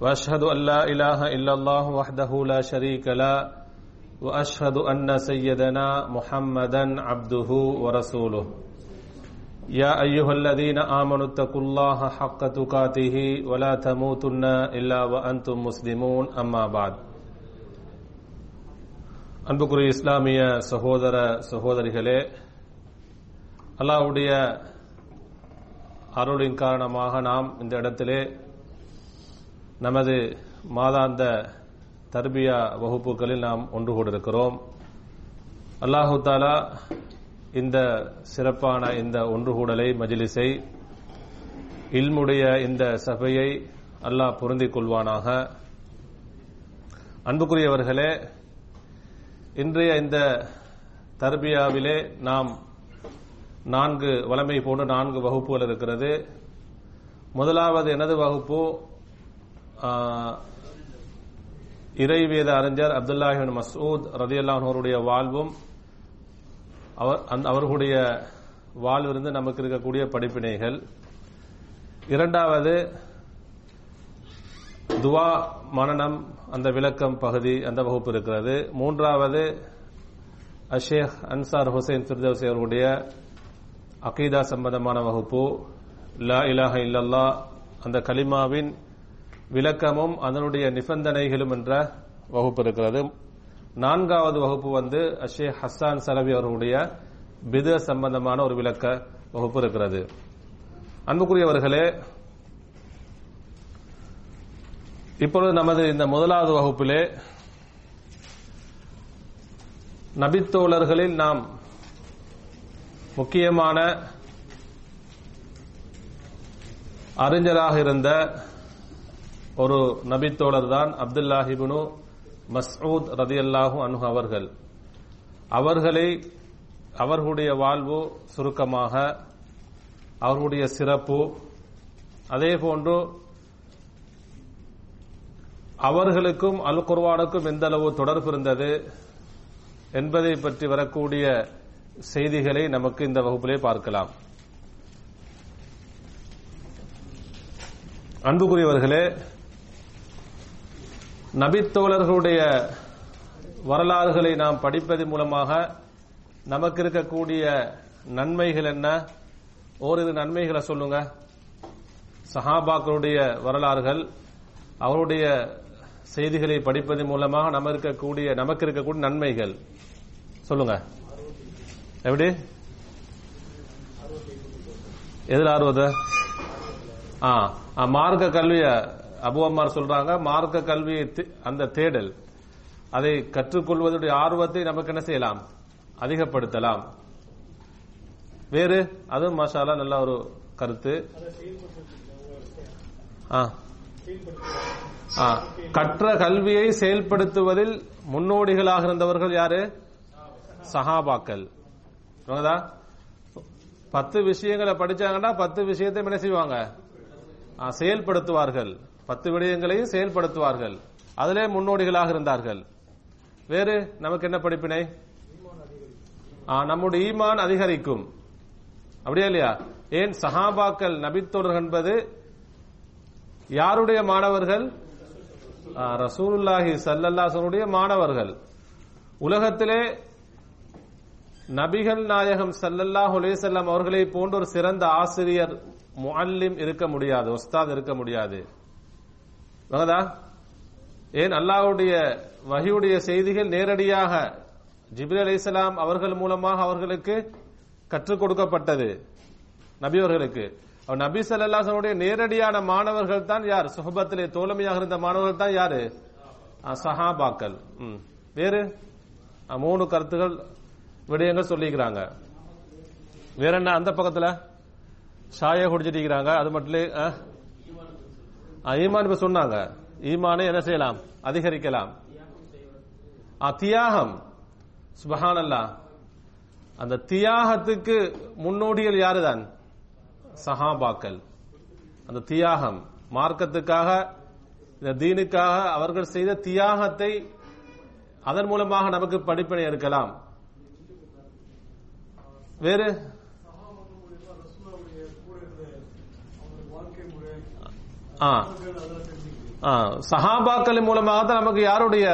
واشهد ان لا اله الا الله وحده لا شريك له واشهد ان سيدنا محمدا عبده ورسوله يا ايها الذين امنوا اتقوا الله حق تقاته ولا تموتن الا وانتم مسلمون اما بعد அன்புக்குரிய இஸ்லாமிய சகோதர சகோதரிகளே அல்லாஹ்வுடைய அருளின் காரணமாக நாம் இந்த இடத்திலே நமது மாதாந்த தர்பியா வகுப்புகளில் நாம் ஒன்று கூடியிருக்கிறோம். அல்லாஹு தாலா இந்த சிறப்பான இந்த ஒன்று கூடலை மஜிலிசை இல்முடைய இந்த சபையை அல்லாஹ் பொருந்திக் கொள்வானாக. அன்புக்குரியவர்களே இன்றைய இந்த தர்பியாவிலே நாம் நான்கு வளமை போன்று நான்கு வகுப்புகள் இருக்கிறது. முதலாவது எனது வகுப்பு இறைவேத அறிஞர் அப்துல்லாஹின் மசூத் ரதியல்லாஹருடைய வாழ்வும் அவர்களுடைய வாழ்விலிருந்து நமக்கு இருக்கக்கூடிய படிப்பினைகள். இரண்டாவது துவா மனநம் அந்த விளக்கம் பகுதி அந்த வகுப்பு இருக்கிறது. மூன்றாவது அஷேக் அன்சார் ஹுசைன் ஃபிர்தோசி அவர்களுடைய அகீதா சம்பந்தமான வகுப்பு. லா இலாஹ இல்லல்லா அந்த கலிமாவின் விளக்கமும் அதனுடைய நிபந்தனைகளும் என்ற வகுப்பு இருக்கிறது. நான்காவது வகுப்பு வந்து அஷே ஹசான் சலவி அவர்களுடைய பித சம்பந்தமான ஒரு விளக்க வகுப்பு இருக்கிறது. அன்புக்குரியவர்களே இப்பொழுது நமது இந்த முதலாவது வகுப்பிலே நபித்தோழர்களில் நாம் முக்கியமான அறிஞராக இருந்த ஒரு நபித்தோழர் தான் அப்துல்லாஹிபுனு மஸ்ஊத் ரதி அல்லாஹு அனு அவர்கள். அவர்களை அவர்களுடைய வாழ்வு சுருக்கமாக அவர்களுடைய சிறப்பு அதே போன்று அவர்களுக்கும் அல் குர்வானுக்கும் எந்த அளவு தொடர்பு இருந்தது என்பதை பற்றி வரக்கூடிய செய்திகளை நமக்கு இந்த வகுப்பிலே பார்க்கலாம். அன்புக்குரியவர்களே நபித்தோழர்களுடைய வரலாறுகளை நாம் படிப்பதன் மூலமாக நமக்கு இருக்கக்கூடிய நன்மைகள் என்ன? ஓரிரு நன்மைகளை சொல்லுங்க. சஹாபாக்களுடைய வரலாறுகள் அவருடைய செய்திகளை படிப்பதன் மூலமாக நம்ம இருக்கக்கூடிய நமக்கு இருக்கக்கூடிய நன்மைகள். சொல்லுங்க. எப்படி? எதில் ஆர்வத ஆ மார்க்க கல்வியை அபு அம்மார் சொல்றாங்க மார்க்க கல்வி அந்த தேடல் அதை கற்றுக்கொள்வதுடைய ஆர்வத்தை நமக்கு என்ன செய்யலாம்? அதிகப்படுத்தலாம். வேறு? அதுவும் மசாலா நல்ல ஒரு கருத்து. கற்ற கல்வியை செயல்படுத்துவதில் முன்னோடிகளாக இருந்தவர்கள் யாரு? சஹாபாக்கள். பத்து விஷயங்களை படிச்சாங்கன்னா பத்து விஷயத்தை என்ன செய்வாங்க? செயல்படுத்துவார்கள். பத்து விடயங்களையும் செயல்படுத்துவார்கள். அதிலே முன்னோடிகளாக இருந்தார்கள். வேறு நமக்கு என்ன படிப்பினை? நம்முடைய ஈமான் அதிகரிக்கும். அப்படியா இல்லையா? ஏன் சஹாபாக்கள் நபித்தோழர் என்பது யாருடைய மாணவர்கள்? ரசூலுல்லாஹி சல்லல்லாசனுடைய மாணவர்கள். உலகத்திலே நபிகள் நாயகம் சல்லல்லாஹ் அலேசல்லாம் அவர்களை போன்ற ஒரு சிறந்த ஆசிரியர் முஅல்லிம் இருக்க முடியாது ஒஸ்தாத் இருக்க முடியாது. ஏன் அல்லாஹுடைய வகையுடைய செய்திகள் நேரடியாக ஜிப்ரி அலி இஸ்லாம் அவர்கள் மூலமாக அவர்களுக்கு கற்றுக் கொடுக்கப்பட்டது. நபி அவர்களுக்கு. நபி சல்லாசனுடைய நேரடியான மாணவர்கள் தான் யார்? சுகபத்திலே தோழமையாக இருந்த மாணவர்கள் தான் யாரு? சஹாபாக்கள். வேறு? மூணு கருத்துகள் விடயங்கள் சொல்லிக்கிறாங்க. வேற என்ன அந்த பக்கத்துல? சாய குடிச்சிட்டு அது மட்டும் ஈமான் இப்ப சொன்னாங்க. ஈமானை என்ன செய்யலாம்? அதிகரிக்கலாம். ஆ, தியாகம். சுபஹானல்லா அந்த தியாகத்துக்கு முன்னோடிகள் யாருதான்? சஹாபாக்கள். அந்த தியாகம். மார்க்கத்துக்காக இந்த தீனுக்காக அவர்கள் செய்த தியாகத்தை அதன் மூலமாக நமக்கு படிப்பினை இருக்கலாம் வேறு? ஆ. ஆ, மூலமாக தான் நமக்கு யாருடைய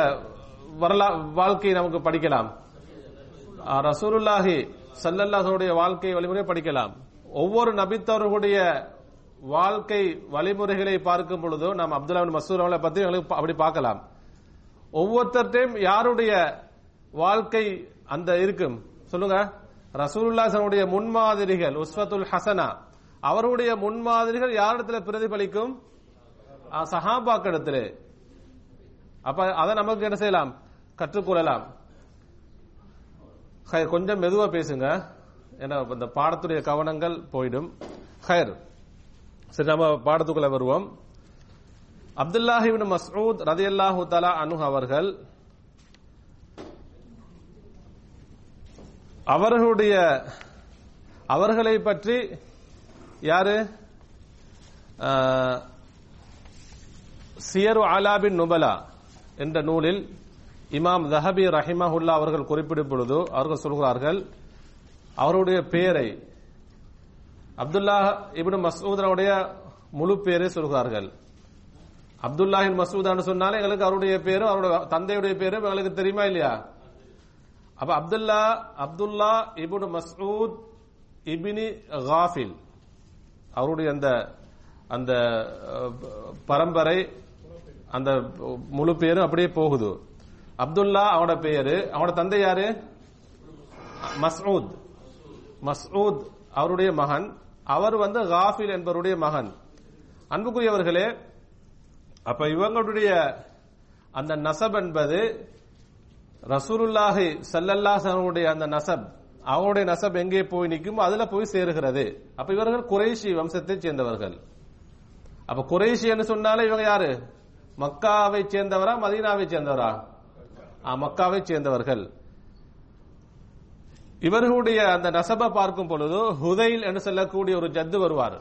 வரலா வாழ்க்கையை நமக்கு படிக்கலாம்? ரசூருல்லாஹி ரசூலுல்லாஹி சல்லல்லாஹுடைய வாழ்க்கை வழிமுறை படிக்கலாம். ஒவ்வொரு நபித்தவர்களுடைய வாழ்க்கை வழிமுறைகளை பார்க்கும் பொழுதோ நாம் அப்துல்லா மசூர் அவர்களை பத்தி எங்களுக்கு அப்படி பார்க்கலாம். ஒவ்வொருத்தர்டையும் யாருடைய வாழ்க்கை அந்த இருக்கும்? சொல்லுங்க. ரசூலுல்லாஹனுடைய முன்மாதிரிகள் உஸ்வத்துல் ஹசனா அவருடைய முன்மாதிரிகள் யாரிடத்துல பிரதிபலிக்கும்? ஆ, அப்ப அதை நமக்கு என்ன செய்யலாம்? கற்றுக்கொள்ளலாம். ஹயர் கொஞ்சம் மெதுவா பேசுங்க. ஏன்னா இந்த பாடத்துடைய கவனங்கள் போயிடும். ஹயர் சரி நம்ம பாடத்துக்குள்ள வருவோம். அப்துல்லாஹிபின் மஸ்ரூத் ரதி அல்லாஹு தலா அனு அவர்கள் அவர்களுடைய அவர்களை பற்றி யாரு? ஆஹ், சியரு ஆலாபின் நுபலா என்ற நூலில் இமாம் தஹபி ரஹிமஹுல்லா அவர்கள் குறிப்பிடும் பொழுது அவர்கள் சொல்கிறார்கள் அவருடைய பெயரை அப்துல்லா இபின் மசூதனுடைய முழு பேரை சொல்கிறார்கள். அப்துல்லாஹின் மசூதான்னு சொன்னாலே எங்களுக்கு அவருடைய பேரும் அவருடைய தந்தையுடைய பேரும் எங்களுக்கு தெரியுமா இல்லையா? அப்ப அப்துல்லா அப்துல்லா இபுன் மசூத் இபினி காஃபில் அவருடைய அந்த அந்த பரம்பரை அந்த முழு பேரும் அப்படியே போகுது. அப்துல்லா அவனோட பேரு அவனோட தந்தை யாரு? மசூத் மசூத் அவருடைய மகன். அவர் வந்து காஃபில் என்பவருடைய மகன். அன்புக்குரியவர்களே அப்ப இவங்களுடைய அந்த நசப் என்பது ரசூலுல்லாஹி சல்லல்லாஹனுடைய அந்த நசப். அவங்களுடைய நசப் எங்கே போய் நிற்கும் அதுல போய் சேருகிறது. அப்ப இவர்கள் குறைஷி வம்சத்தை சேர்ந்தவர்கள். அப்ப குறைஷி என்று சொன்னாலே இவங்க யாரு? மக்காவை சேர்ந்தவரா மதீனாவை சேர்ந்தவரா? மக்காவை சேர்ந்தவர்கள். இவர்களுடைய அந்த நசபை பார்க்கும் பொழுது ஹுதைல் என்று சொல்லக்கூடிய ஒரு ஜத்து வருவார்.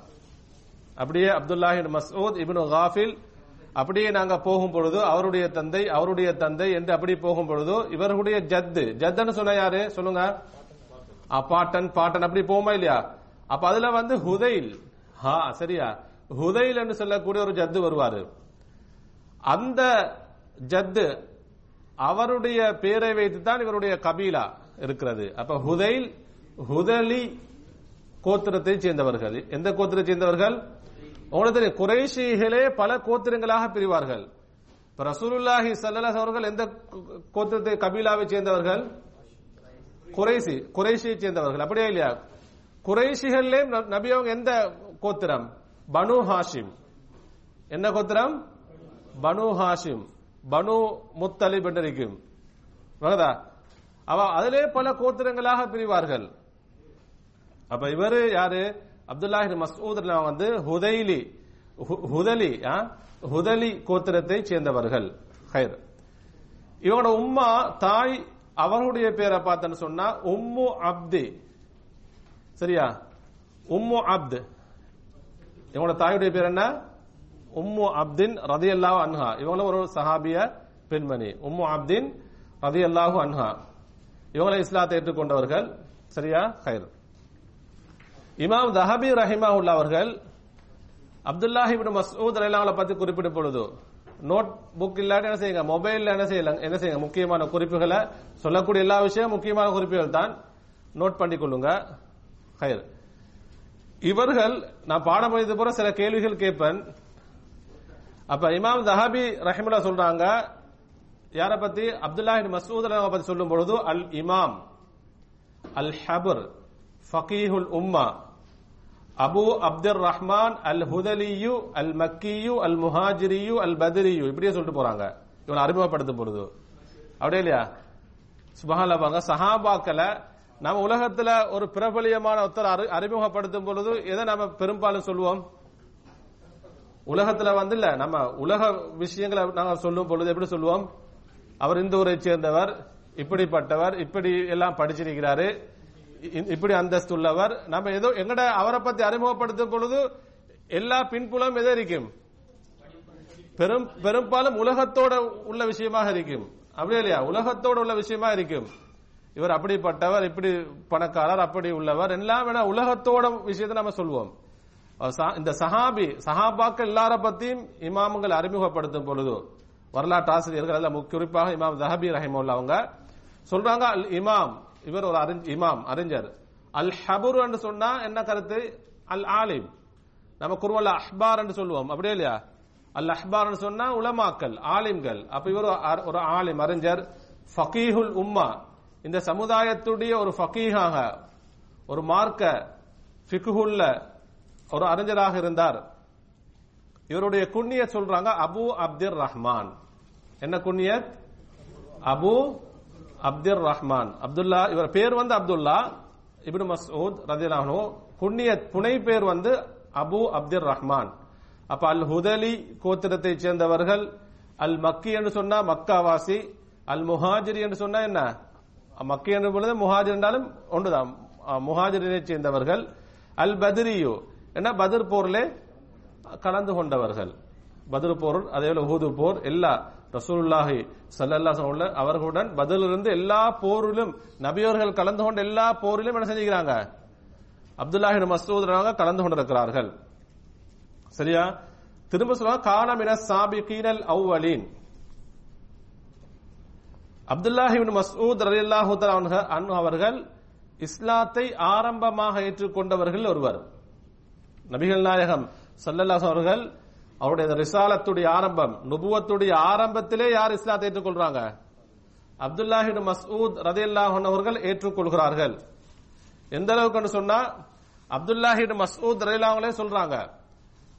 அப்படியே அப்துல்லாஹின் மசூத் இபின் காஃபில் அப்படியே நாங்க போகும் பொழுது அவருடைய தந்தை அவருடைய தந்தை என்று அப்படி போகும் பொழுது இவர்களுடைய ஜத்து. ஜத்துன்னு சொன்ன யாரு? சொல்லுங்க. பாட்டன் பாட்டன். அப்படி போமா இல்லையா? அப்ப அதுல வந்து ஹுதைல். ஹா சரியா? ஹுதைல் என்று சொல்லக்கூடிய ஒரு ஜத்து வருவாரு. அந்த ஜத்து அவருடைய பேரை வைத்து தான் இவருடைய கபீலா இருக்கிறது. அப்ப ஹுதைல் ஹுதலி கோத்திரத்தை சேர்ந்தவர்கள். எந்த கோத்திரத்தை சேர்ந்தவர்கள்? உங்களுக்கு தெரியும் குறைஷிகளே பல கோத்திரங்களாக பிரிவார்கள். இப்ப ரசூலுல்லாஹி அவர்கள் எந்த கோத்திரத்தை கபீலாவை சேர்ந்தவர்கள்? குறைசி குறைஷியை சேர்ந்தவர்கள். அப்படியே இல்லையா? குறைஷிகள்லேயும் நபி அவங்க எந்த கோத்திரம்? பனு ஹாஷிம். என்ன கோத்திரம்? பனு ஹாஷிம் பனு முத்தலிப் என்றிருக்கும். அவ அதிலே பல கோத்திரங்களாக பிரிவார்கள். அப்ப இவரு யாரு? அப்துல்லாஹி மசூத் வந்து ஹுதைலி ஹு- ஹுதலி ஆ? ஹுதலி கோத்திரத்தை சேர்ந்தவர்கள். ஹைர். இவனோட உம்மா தாய் அவர்களுடைய பேரை பார்த்தேன்னு சொன்னா உம்மு அப்தி. சரியா? உம்மு அப்து. இவனோட தாயுடைய பேர் என்ன? உம்மு அப்தின் ரதியல்லாஹு அன்ஹா இவங்களும் ஒரு சஹாபிய பெண்மணி. உம்மு அப்தின் ரதியல்லாஹு அன்ஹா இவங்களை இஸ்லாத்தை ஏற்றுக்கொண்டவர்கள் சரியா? ஹைர் இமாம் தஹபி ரஹிமா அவர்கள் அப்துல்லாஹி இப்னு மஸ்ஊத் ரலியல்லாஹு பத்தி குறிப்பிடும் பொழுது நோட் புக் இல்லாட்டி என்ன செய்யுங்க? மொபைல்ல என்ன செய்யலாம் என்ன செய்யுங்க? முக்கியமான குறிப்புகளை சொல்லக்கூடிய எல்லா விஷயம் முக்கியமான குறிப்புகள் தான் நோட் பண்ணி கொள்ளுங்க. ஹைர் இவர்கள் நான் பாடம் எழுத போற சில கேள்விகள் கேட்பேன். அப்ப இமாம் தஹாபி ரஹிமுல்லா சொல்றாங்க யார பத்தி? அப்துல்லாஹி மசூத் பத்தி சொல்லும் பொழுது அல் இமாம் அல் ஹபர் ஃபகீஹுல் உம்மா அபு அப்துர் ரஹ்மான் அல் ஹுதலியு அல் மக்கியு அல் முஹாஜிரியு அல் பத்ரியு இப்படியே சொல்லிட்டு போறாங்க. இவனை அறிமுகப்படுத்தும் பொழுது அப்படியே இல்லையா? சுபஹால பாங்க சஹாபாக்களை நம்ம உலகத்துல ஒரு பிரபலியமான ஒருத்தர் அறி- அறிமுகப்படுத்தும் பொழுது எதை நம்ம பெரும்பாலும் சொல்லுவோம்? உலகத்துல வந்து இல்ல நம்ம உலக விஷயங்களை நாங்க சொல்லும் பொழுது எப்படி சொல்லுவோம்? அவர் இந்த ஊரை சேர்ந்தவர் இப்படிப்பட்டவர் இப்படி எல்லாம் படிச்சிருக்கிறாரு இ- இப்படி அந்தஸ்துள்ளவர் நம்ம ஏதோ எங்கட அவரை பத்தி அறிமுகப்படுத்தும் பொழுது எல்லா பின்புலம் எதோ இருக்கும். பெரும் பெரும்பாலும் உலகத்தோட உள்ள விஷயமாக இருக்கும். அப்படியே இல்லையா? உலகத்தோட உள்ள விஷயமா இருக்கும். இவர் அப்படிப்பட்டவர் இப்படி பணக்காரர் அப்படி உள்ளவர். எல்லாம் வேணா உலகத்தோட விஷயத்தை நம்ம சொல்வோம். இந்த சஹாபி சஹாபாக்கள் எல்லார பத்தியும் இமாமுகள் அறிமுகப்படுத்தும் பொழுது வரலாற்று ஆசிரியர்கள் முக்கிய குறிப்பாக இமாம் ஜஹபி ரஹிமுல்லா அவங்க சொல்றாங்க அல் இமாம் இவர் ஒரு இமாம் அறிஞர். அல் ஹபுர் என்று சொன்னா என்ன கருத்து? அல் ஆலிம். நம்ம குருவல்ல அஹ்பார் என்று சொல்லுவோம் அப்படியே இல்லையா? அல் அஹ்பார் சொன்னா உலமாக்கல் ஆலிம்கள். அப்ப இவர் ஒரு அ- ஒரு ஆலிம் அறிஞர். ஃபகீஹுல் உம்மா. இந்த சமுதாயத்துடைய ஒரு ஃபகீஹாக ஒரு மார்க்க ஃபிகுஹுல்ல ஒரு அறிஞராக இருந்தார். இவருடைய குண்ணிய சொல்றாங்க அபு அப்துர் ரஹ்மான் என்ன குன்னியத் அபு அப்துர் ரஹ்மான் அப்துல்லா இவர் பேர் வந்து அப்துல்லா இப்னு மசூத் ரதியல்லாஹு குன்னியத் புனை பேர் வந்து அபு அப்துர் ரஹ்மான் அப்ப அல் ஹுதலி கோத்திரத்தை சேர்ந்தவர்கள் அல் மக்கி என்று சொன்னா மக்காவாசி அல் முஹாஜிரி என்று சொன்னா என்ன? மக்கி என்று பொழுது முஹாஜிர் என்றாலும் ஒன்றுதான். முஹாஜிரினை சேர்ந்தவர்கள். அல் பத்ரியோ என்ன? பத்ர் போர்ல கலந்து கொண்டவர்கள். பதில் போர் அதே போல உஹுது போர் எல்லா ரசூலுல்லாஹி சல்லல்லா உள்ள வஸல்லம் அவர்களுடன் பதிலிருந்து எல்லா போரிலும் நபியவர்கள் கலந்து கொண்ட எல்லா போரிலும் என்ன செஞ்சுக்கிறாங்க? அப்துல்லாஹி மசூத் கலந்து கொண்டிருக்கிறார்கள். சரியா? திரும்ப சொல்லுவாங்க காலம் சாபிகீனல் அவ்வலீன் கீனல் அவ்வலின் மஸ்ஊத் மசூத் தஆலா அன்ஹு- அவர்கள் இஸ்லாத்தை ஆரம்பமாக ஏற்றுக்கொண்டவர்கள் ஒருவர். நபிகள் நாயகம் சல்லல்லாஸ் அவர்கள் அவருடைய அந்த ரிசாலத்துடைய ஆரம்பம் நுபுவத்துடைய ஆரம்பத்திலே யார் இஸ்லாத்தை ஏற்றுக்கொள்றாங்க? அப்துல்லாஹி மசூத் மஸ்ஊத் அவர்கள் ஏற்றுக்கொள்கிறார்கள். எந்த அளவுக்கு சொன்னா அப்துல்லாஹி மசூத் மஸ்ஊத் அவங்களே சொல்றாங்க.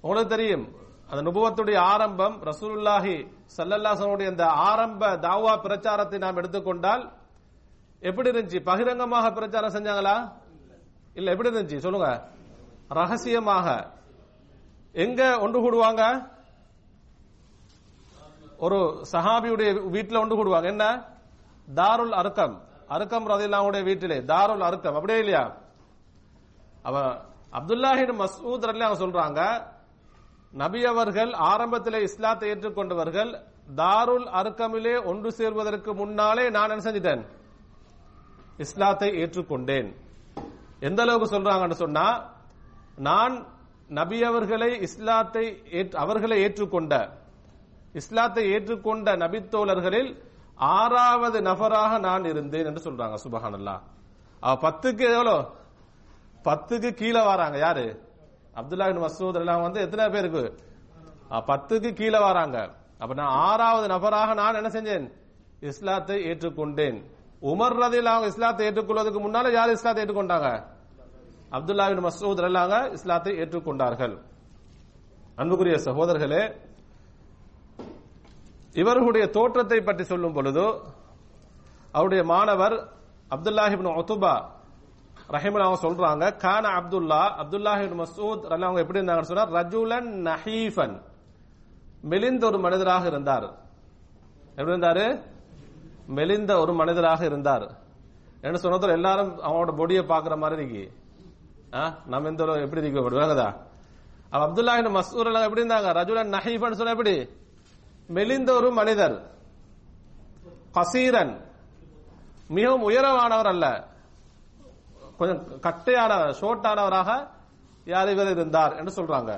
உங்களுக்கு தெரியும் அந்த நுபுவத்துடைய ஆரம்பம் ரசூலுல்லாஹி சல்லல்லாசனுடைய அந்த ஆரம்ப தாவா பிரச்சாரத்தை நாம் எடுத்துக்கொண்டால் எப்படி இருந்துச்சு? பகிரங்கமாக பிரச்சாரம் செஞ்சாங்களா? இல்ல எப்படி இருந்துச்சு? சொல்லுங்க. ரகசியமாக. எங்க ஒன்று கூடுவாங்க? ஒரு சஹாபியுடைய வீட்டில் ஒன்று கூடுவாங்க. என்ன? தாருல் அருக்கம். அருக்கம் ரதில்லாவுடைய வீட்டிலே. தாருல் அருக்கம். அப்படியே இல்லையா? அவ அப்துல்லாஹின் மசூத் அவங்க சொல்றாங்க நபி அவர்கள் ஆரம்பத்தில் இஸ்லாத்தை ஏற்றுக்கொண்டவர்கள் தாருல் அருக்கமிலே ஒன்று சேர்வதற்கு முன்னாலே நான் என்ன செஞ்சிட்டேன்? இஸ்லாத்தை ஏற்றுக்கொண்டேன். எந்த அளவுக்கு சொல்றாங்கன்னு சொன்னா நான் நபி அவர்களை இஸ்லாத்தை ஏற்று- அவர்களை ஏற்றுக்கொண்ட இஸ்லாத்தை ஏற்றுக்கொண்ட நபித்தோழர்களில் ஆறாவது நபராக நான் இருந்தேன் என்று சொல்றாங்க சுபஹானல்லா அவ பத்துக்கு எவ்வளோ? பத்துக்கு கீழே வராங்க யாரு? அப்துல்லா மசூத் எல்லாம் வந்து எத்தனை பேருக்கு? பத்துக்கு கீழே வராங்க. அப்ப நான் ஆறாவது நபராக நான் என்ன செஞ்சேன்? இஸ்லாத்தை ஏற்றுக்கொண்டேன். உமர் ரதில் அவங்க இஸ்லாத்தை ஏற்றுக்கொள்வதற்கு முன்னால யார் இஸ்லாத்தை ஏற்றுக்கொண்டாங்க? அப்துல்லாவின் மசூத் அல்லாங்க இஸ்லாத்தை ஏற்றுக்கொண்டார்கள். அன்புக்குரிய சகோதரர்களே இவர்களுடைய தோற்றத்தை பற்றி சொல்லும் பொழுது அவருடைய மாணவர் அப்துல்லாஹிபின் ஒத்துபா ரஹிமன் அவங்க சொல்றாங்க கான அப்துல்லா அப்துல்லாஹிபின் மசூத் ரலி அவங்க எப்படி இருந்தாங்கன்னு சொன்னா ரஜுலன் நஹீஃபன். மெலிந்த ஒரு மனிதராக இருந்தார். எப்படி இருந்தாரு? மெலிந்த ஒரு மனிதராக இருந்தார். என்ன சொன்னதோ எல்லாரும் அவனோட பொடியை பாக்குற மாதிரி இருக்கு. நம்ம இந்த எப்படி இருக்கு விளங்குதா அவ அப்துல்லாஹின் மசூர் எல்லாம் எப்படி இருந்தாங்க ரஜுலன் நஹீஃபன் சொன்ன எப்படி மெலிந்த ஒரு மனிதர் கசீரன் மிகவும் உயரமானவர் அல்ல கொஞ்சம் கட்டையானவர் ஷோர்ட்டானவராக யார் இவர் இருந்தார் என்று சொல்றாங்க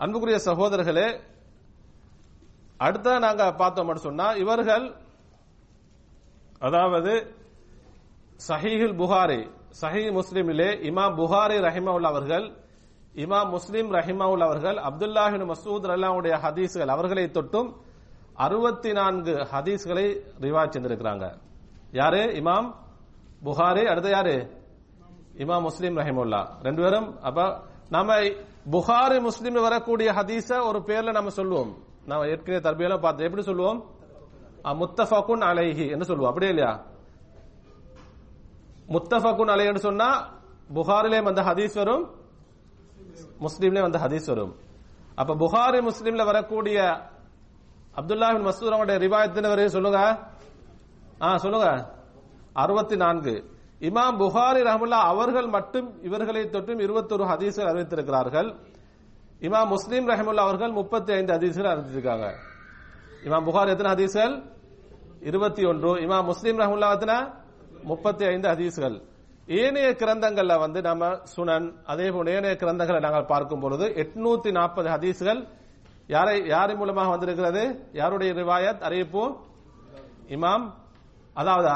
அன்புக்குரிய சகோதரர்களே அடுத்த நாங்க பார்த்தோம் சொன்னா இவர்கள் அதாவது சஹீஹில் புகாரி சஹி முஸ்லிமிலே இமாம் புகாரி ரஹிமவுல் அவர்கள் இமாம் முஸ்லிம் ரஹிமவுல் அவர்கள் அப்துல்லாஹின் மசூத் ரல்லாவுடைய ஹதீஸ்கள் அவர்களை தொட்டும் அறுபத்தி நான்கு ஹதீஸ்களை ரிவாஜ் செஞ்சிருக்கிறாங்க யாரு? இமாம் புகாரி. அடுத்து யாரு? இமாம் முஸ்லிம் ரஹிமுல்லா ரெண்டு பேரும் அப்ப நம்ம புகாரி முஸ்லிம் வரக்கூடிய ஹதீஸ ஒரு பேர்ல நம்ம சொல்லுவோம். நம்ம ஏற்கனவே தர்பியெல்லாம் பார்த்து எப்படி சொல்லுவோம்? முத்தஃபகுன் அலைஹி என்று சொல்லுவோம். அப்படியே இல்லையா? முத்தஃபகுன் அலைன்னு சொன்னா புகாரிலே வந்த ஹதீஸ் வரும் முஸ்லீம்லேயே வந்த ஹதீஸ் வரும். அப்ப புகாரி முஸ்லீம்ல வரக்கூடிய அப்துல்லாஹின் பின் மசூத் ரிவாயத்தின் வரையும் சொல்லுங்க? ஆ சொல்லுங்க. அறுபத்தி நான்கு இமாம் புகாரி ரஹமுல்லா அவர்கள் மட்டும் இவர்களை தொட்டும் இருபத்தொரு ஹதீசர் அறிவித்திருக்கிறார்கள். இமாம் முஸ்லீம் ரஹமுல்லா அவர்கள் முப்பத்தி ஐந்து ஹதீஸ்கள் அறிவித்திருக்காங்க. இமாம் புகார் எத்தனை ஹதீசர் இருபத்தி ஒன்று. இமாம் முஸ்லீம் ரஹமுல்லா எத்தனை? முப்பத்தி ஐந்து ஹதீஸ்கள். ஏனைய கிரந்தங்கள்ல வந்து நம்ம சுனன் அதே போல ஏனைய கிரந்தங்களை நாங்கள் பார்க்கும் பொழுது எட்நூத்தி நாற்பது ஹதீஸ்கள் யாரை யாரின் மூலமாக வந்திருக்கிறது? யாருடைய ரிவாயத்? அறிவிப்பு? இமாம் அதாவது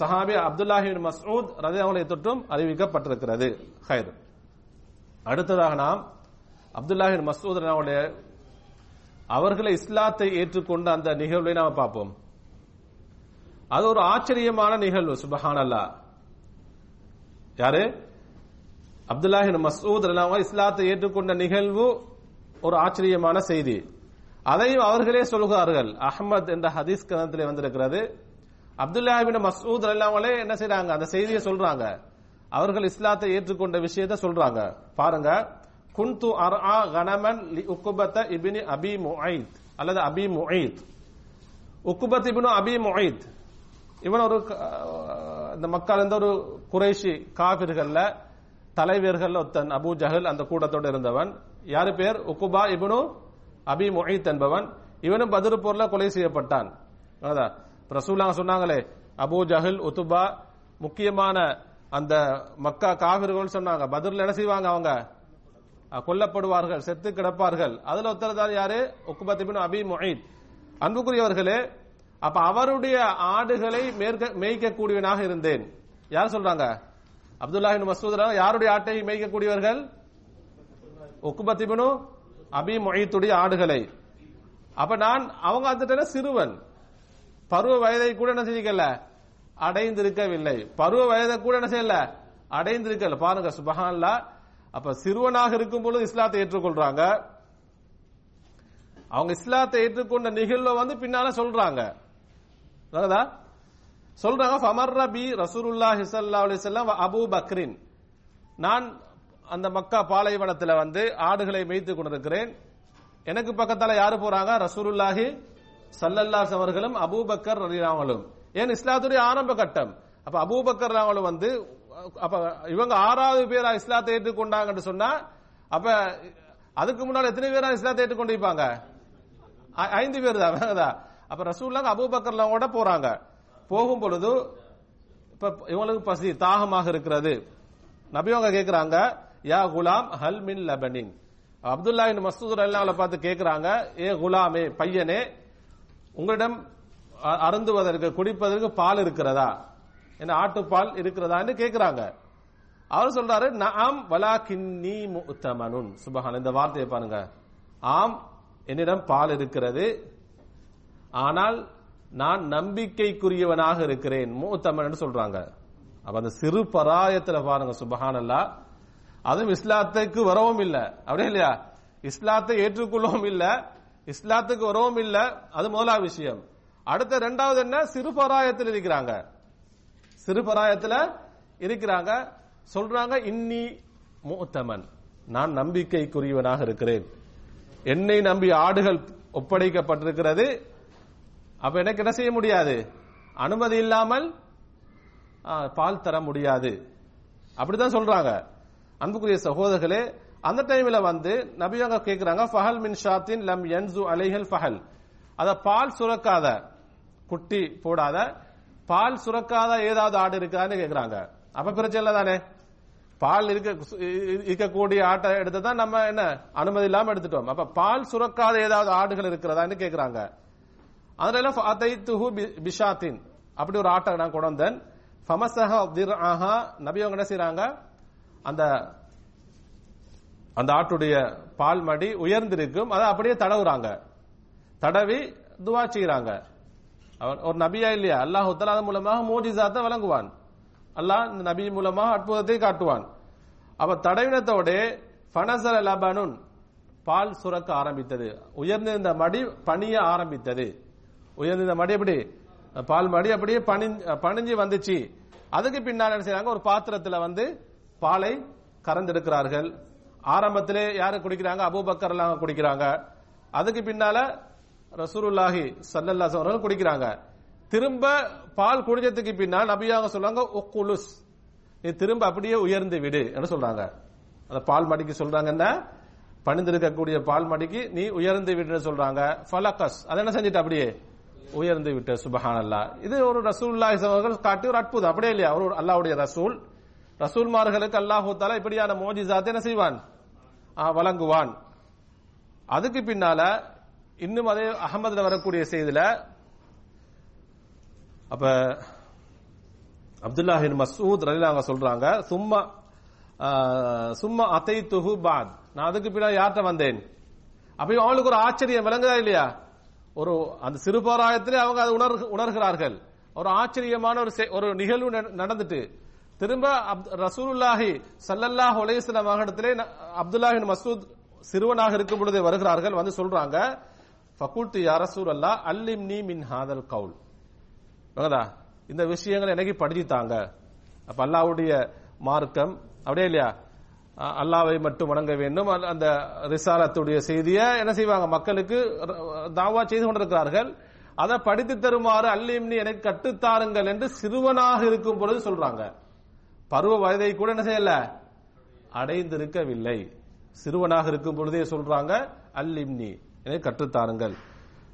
சஹாபி அப்துல்லாஹிபின் மசூத் ரதியவங்களை தொற்றும் அறிவிக்கப்பட்டிருக்கிறது. ஹைர் அடுத்ததாக நாம் அப்துல்லாஹின் மசூத் அவர்களை இஸ்லாத்தை ஏற்றுக்கொண்ட அந்த நிகழ்வை நாம் பார்ப்போம். அது ஒரு ஆச்சரியமான நிகழ்வு சுபஹானல்லா. யாரு? அப்துல்லாஹின் மசூத் இஸ்லாத்தை ஏற்றுக்கொண்ட நிகழ்வு ஒரு ஆச்சரியமான செய்தி. அதையும் அவர்களே சொல்கிறார்கள். அஹ்மத் என்ற ஹதீஸ் கிரந்தத்திலே வந்திருக்கிறது. அப்துல்லாஹிபின் மசூத் அல்லாமலே என்ன செய்யறாங்க அந்த செய்தியை சொல்றாங்க. அவர்கள் இஸ்லாத்தை ஏற்றுக்கொண்ட விஷயத்தை சொல்றாங்க. பாருங்க. குன்து அர்ஆ கனமன் லி உக்குபத்த இபினி அபி முஐத் அல்லது அபி முஐத் உக்குபத் இபினு அபி முஐத். இவன் ஒரு இந்த மக்கள் இந்த ஒரு குறைஷி காபிர்கள்ல தலைவர்கள் ஒருத்தன் அபு ஜஹல் அந்த கூட்டத்தோடு இருந்தவன். யாரு பேர்? உக்குபா இவனு அபி மொஹித் என்பவன். இவனும் பத்ர் போர்ல கொலை செய்யப்பட்டான். அதான் ரசூலாங்க சொன்னாங்களே அபு ஜஹில் உத்துபா முக்கியமான அந்த மக்கா காவிர்கள் சொன்னாங்க. பதில் என்ன செய்வாங்க அவங்க? கொல்லப்படுவார்கள் செத்து கிடப்பார்கள். அதுல ஒருத்தர் தான் யாரு? உக்குபத் அபி மொஹித். அன்புக்குரியவர்களே அப்ப அவருடைய ஆடுகளை மேற்க மேய்க்கக்கூடியவனாக இருந்தேன். யார் சொல்றாங்க? அப்துல்லாஹின் மசூத் யாருடைய ஆட்டை மேய்க்கக்கூடியவர்கள்? உக்குபத் அபி மொய்த்துடைய ஆடுகளை. அப்ப நான் அவங்க அந்த சிறுவன். பருவ வயதை கூட என்ன செஞ்சிக்கல அடைந்திருக்கவில்லை. பருவ வயதை கூட என்ன செய்யல? அடைந்திருக்கல பாருங்க சுபஹான்லா அப்ப சிறுவனாக இருக்கும் பொழுது இஸ்லாத்தை ஏற்றுக்கொள்றாங்க. அவங்க இஸ்லாத்தை ஏற்றுக்கொண்ட நிகழ்வை வந்து பின்னால சொல்றாங்க. விளங்குதா? சொல்றாங்க ஃபமர்ர பி ரசூலுல்லாஹி ஹிசல்லா அலைஹி வஸல்லம் அபூ பக்ரின். நான் அந்த மக்கா பாலைவனத்தில் வந்து ஆடுகளை மேய்த்து கொண்டிருக்கிறேன். எனக்கு பக்கத்தில் யாரு போறாங்க? ரசூலுல்லாஹி சல்லல்லாஸ் அவர்களும் அபூபக்கர் ரலியல்லாஹுவும் ஏன்? இஸ்லாத்துடைய ஆரம்ப கட்டம். அப்ப அபூபக்கர் அவங்களும் வந்து அப்ப இவங்க ஆறாவது பேரா இஸ்லாத்தை ஏற்றுக்கொண்டாங்கன்னு சொன்னா அப்ப அதுக்கு முன்னால் எத்தனை பேரா இஸ்லாத்தை ஏற்றுக்கொண்டிருப்பாங்க? ஐ- ஐந்து பேர் தான் அப்ப ரசூல்லா அபூபக்கர்லாம் கூட போறாங்க. போகும் பொழுது இப்ப இவங்களுக்கு பசி தாகமாக இருக்கிறது. நபி அவங்க கேக்குறாங்க யா குலாம் ஹல் மின் லபனின். அப்துல்லாஹின் மசூத் அல்லாவில் பார்த்து கேட்கிறாங்க ஏ குலாமே பையனே உங்களிடம் அ- அருந்துவதற்கு குடிப்பதற்கு பால் இருக்கிறதா? என்ன ஆட்டுப்பால் இருக்கிறதான்னு கேட்கிறாங்க அவர் சொல்றாரு வலா கிண்ணிமுத்த முத்தமனுன். சுபஹான் இந்த வார்த்தையை பாருங்க. ஆம் என்னிடம் பால் இருக்கிறது ஆனால் நான் நம்பிக்கைக்குரியவனாக இருக்கிறேன். மூத்தமன் சொல்றாங்க. அப்ப அந்த சிறு பராயத்துல பாருங்க சுபஹானல்லா. அதுவும் இஸ்லாத்துக்கு வரவும் இல்ல. அப்படியே இல்லையா? இஸ்லாத்தை ஏற்றுக்கொள்ளவும் இல்ல. இஸ்லாத்துக்கு வரவும் இல்ல. அது முதலா விஷயம். அடுத்த ரெண்டாவது என்ன? சிறு பராயத்தில் இருக்கிறாங்க. சிறு பராயத்துல இருக்கிறாங்க. சொல்றாங்க இன்னி மூத்தமன். நான் நம்பிக்கைக்குரியவனாக இருக்கிறேன். என்னை நம்பி ஆடுகள் ஒப்படைக்கப்பட்டிருக்கிறது. அப்ப எனக்கு என்ன செய்ய முடியாது? அனுமதி இல்லாமல் ஆ, பால் தர முடியாது. அப்படிதான் சொல்றாங்க. அன்புக்குரிய சகோதரர்களே அந்த டைம்ல வந்து நபியாங்க கேட்கிறாங்க ஃபஹல் மின் ஷாத்தின் லம் என்சு அலைஹல் ஃபஹல். அத பால் சுரக்காத குட்டி போடாத பால் சுரக்காத ஏதாவது ஆடு இருக்கான்னு கேட்கிறாங்க அப்ப பிரச்சனை இல்லை தானே? பால் இருக்க இருக்கக்கூடிய ஆட்டை எடுத்து தான் நம்ம என்ன அனுமதி இல்லாம எடுத்துட்டோம். அப்ப பால் சுரக்காத ஏதாவது ஆடுகள் இருக்கிறதான்னு கேட்கிறாங்க அதனால ஃபஅதைத்துஹு பி- பிஷாத்தின். அப்படி ஒரு ஆட்டை நான் கொண்டு வந்தேன். ஃபமசஹ திர்ஆஹா நபி அவங்க என்ன செய்யறாங்க அந்த அந்த ஆட்டுடைய பால் மடி உயர்ந்திருக்கும். அதை அப்படியே தடவுறாங்க. தடவி துவா செய்யறாங்க ஒரு நபியா இல்லையா? அல்லாஹ் அதன் மூலமாக மோஜிசாத்தை வழங்குவான். அல்லாஹ் இந்த நபி மூலமாக அற்புதத்தை காட்டுவான். அவ தடவினத்தோட பனசர லபனுன் பால் சுரக்க ஆரம்பித்தது. உயர்ந்திருந்த மடி பணிய ஆரம்பித்தது. உயர்ந்திருந்த மடி எப்படி? பால் மடி அப்படியே பணிஞ்சு வந்துச்சு. அதுக்கு பின்னால் என்ன செய்யறாங்க ஒரு பாத்திரத்துல வந்து பாலை கறந்தெடுக்கிறார்கள். ஆரம்பத்திலே யாரு குடிக்கிறாங்க? அபூபக்கர் எல்லாம் குடிக்கிறாங்க. அதுக்கு பின்னால ரசூருல்லாஹி ஸல்லல்லாஹு அவர்கள் குடிக்கிறாங்க. திரும்ப பால் குடிச்சதுக்கு பின்னால் நபியாக சொல்றாங்க ஒக்குலுஸ் நீ திரும்ப அப்படியே உயர்ந்து விடு என்று சொல்றாங்க. அந்த பால் மடிக்கு சொல்றாங்கன்னா பணிந்திருக்கக்கூடிய பால் மடிக்கு நீ உயர்ந்து விடுன்னு சொல்றாங்க. ஃபலக்கஸ் அதை என்ன செஞ்சுட்டு அப்படியே? உயர்ந்து விட்ட சுபஹான் அல்லா இது ஒரு ரசூலுல்லாஹி அவர்கள் காட்டி ஒரு அற்புதம். அப்படியே இல்லையா? ஒரு அல்லாவுடைய ரசூல். ரசூல்மார்களுக்கு அல்லாஹூ தாலா இப்படியான மோஜிசாத்தை என்ன செய்வான்? வழங்குவான். அதுக்கு பின்னால இன்னும் அதே அகமதுல வரக்கூடிய செய்தியில அப்ப அப்துல்லாஹின் மசூத் ரலிலாங்க சொல்றாங்க சும்மா சும்மா அத்தை துஹு பாத். நான் அதுக்கு பின்னாடி யார்கிட்ட வந்தேன்? அப்பயும் அவளுக்கு ஒரு ஆச்சரியம். விளங்குதா இல்லையா? ஒரு அந்த சிறுபாராயத்திலே அவங்க அதை உணர் உணர்கிறார்கள். ஒரு ஆச்சரியமான ஒரு செ- ஒரு நிகழ்வு நடந்துட்டு திரும்ப ரசூலுல்லாஹி சல்லல்லாஹ் அலைஹி மகனத்திலே அப்துல்லாஹின் மசூத் சிறுவனாக இருக்கும் பொழுதே வருகிறார்கள் வந்து சொல்றாங்க ஃபகுல்து யா ரசூலல்லாஹ் அல்லிம்னி மின் ஹாதல் கவுல். இந்த விஷயங்களை எனக்கு படிச்சு தாங்க அப்ப அல்லாவுடைய மார்க்கம் அப்படியே இல்லையா? அல்லாவை மட்டும் வணங்க வேண்டும். அந்த- அந்த ரிசாலத்துடைய செய்தியை என்ன செய்வாங்க? மக்களுக்கு தாவா செய்து கொண்டிருக்கிறார்கள். அதை படித்து தருமாறு அல்லிம்னி எனக்கு கட்டுத்தாருங்கள் என்று சிறுவனாக இருக்கும் பொழுது சொல்றாங்க. பருவ வயதை கூட என்ன செய்யல? அடைந்திருக்கவில்லை. சிறுவனாக இருக்கும் பொழுதே சொல்றாங்க அல்லிம்னி எனக்கு கற்றுத்தாருங்கள்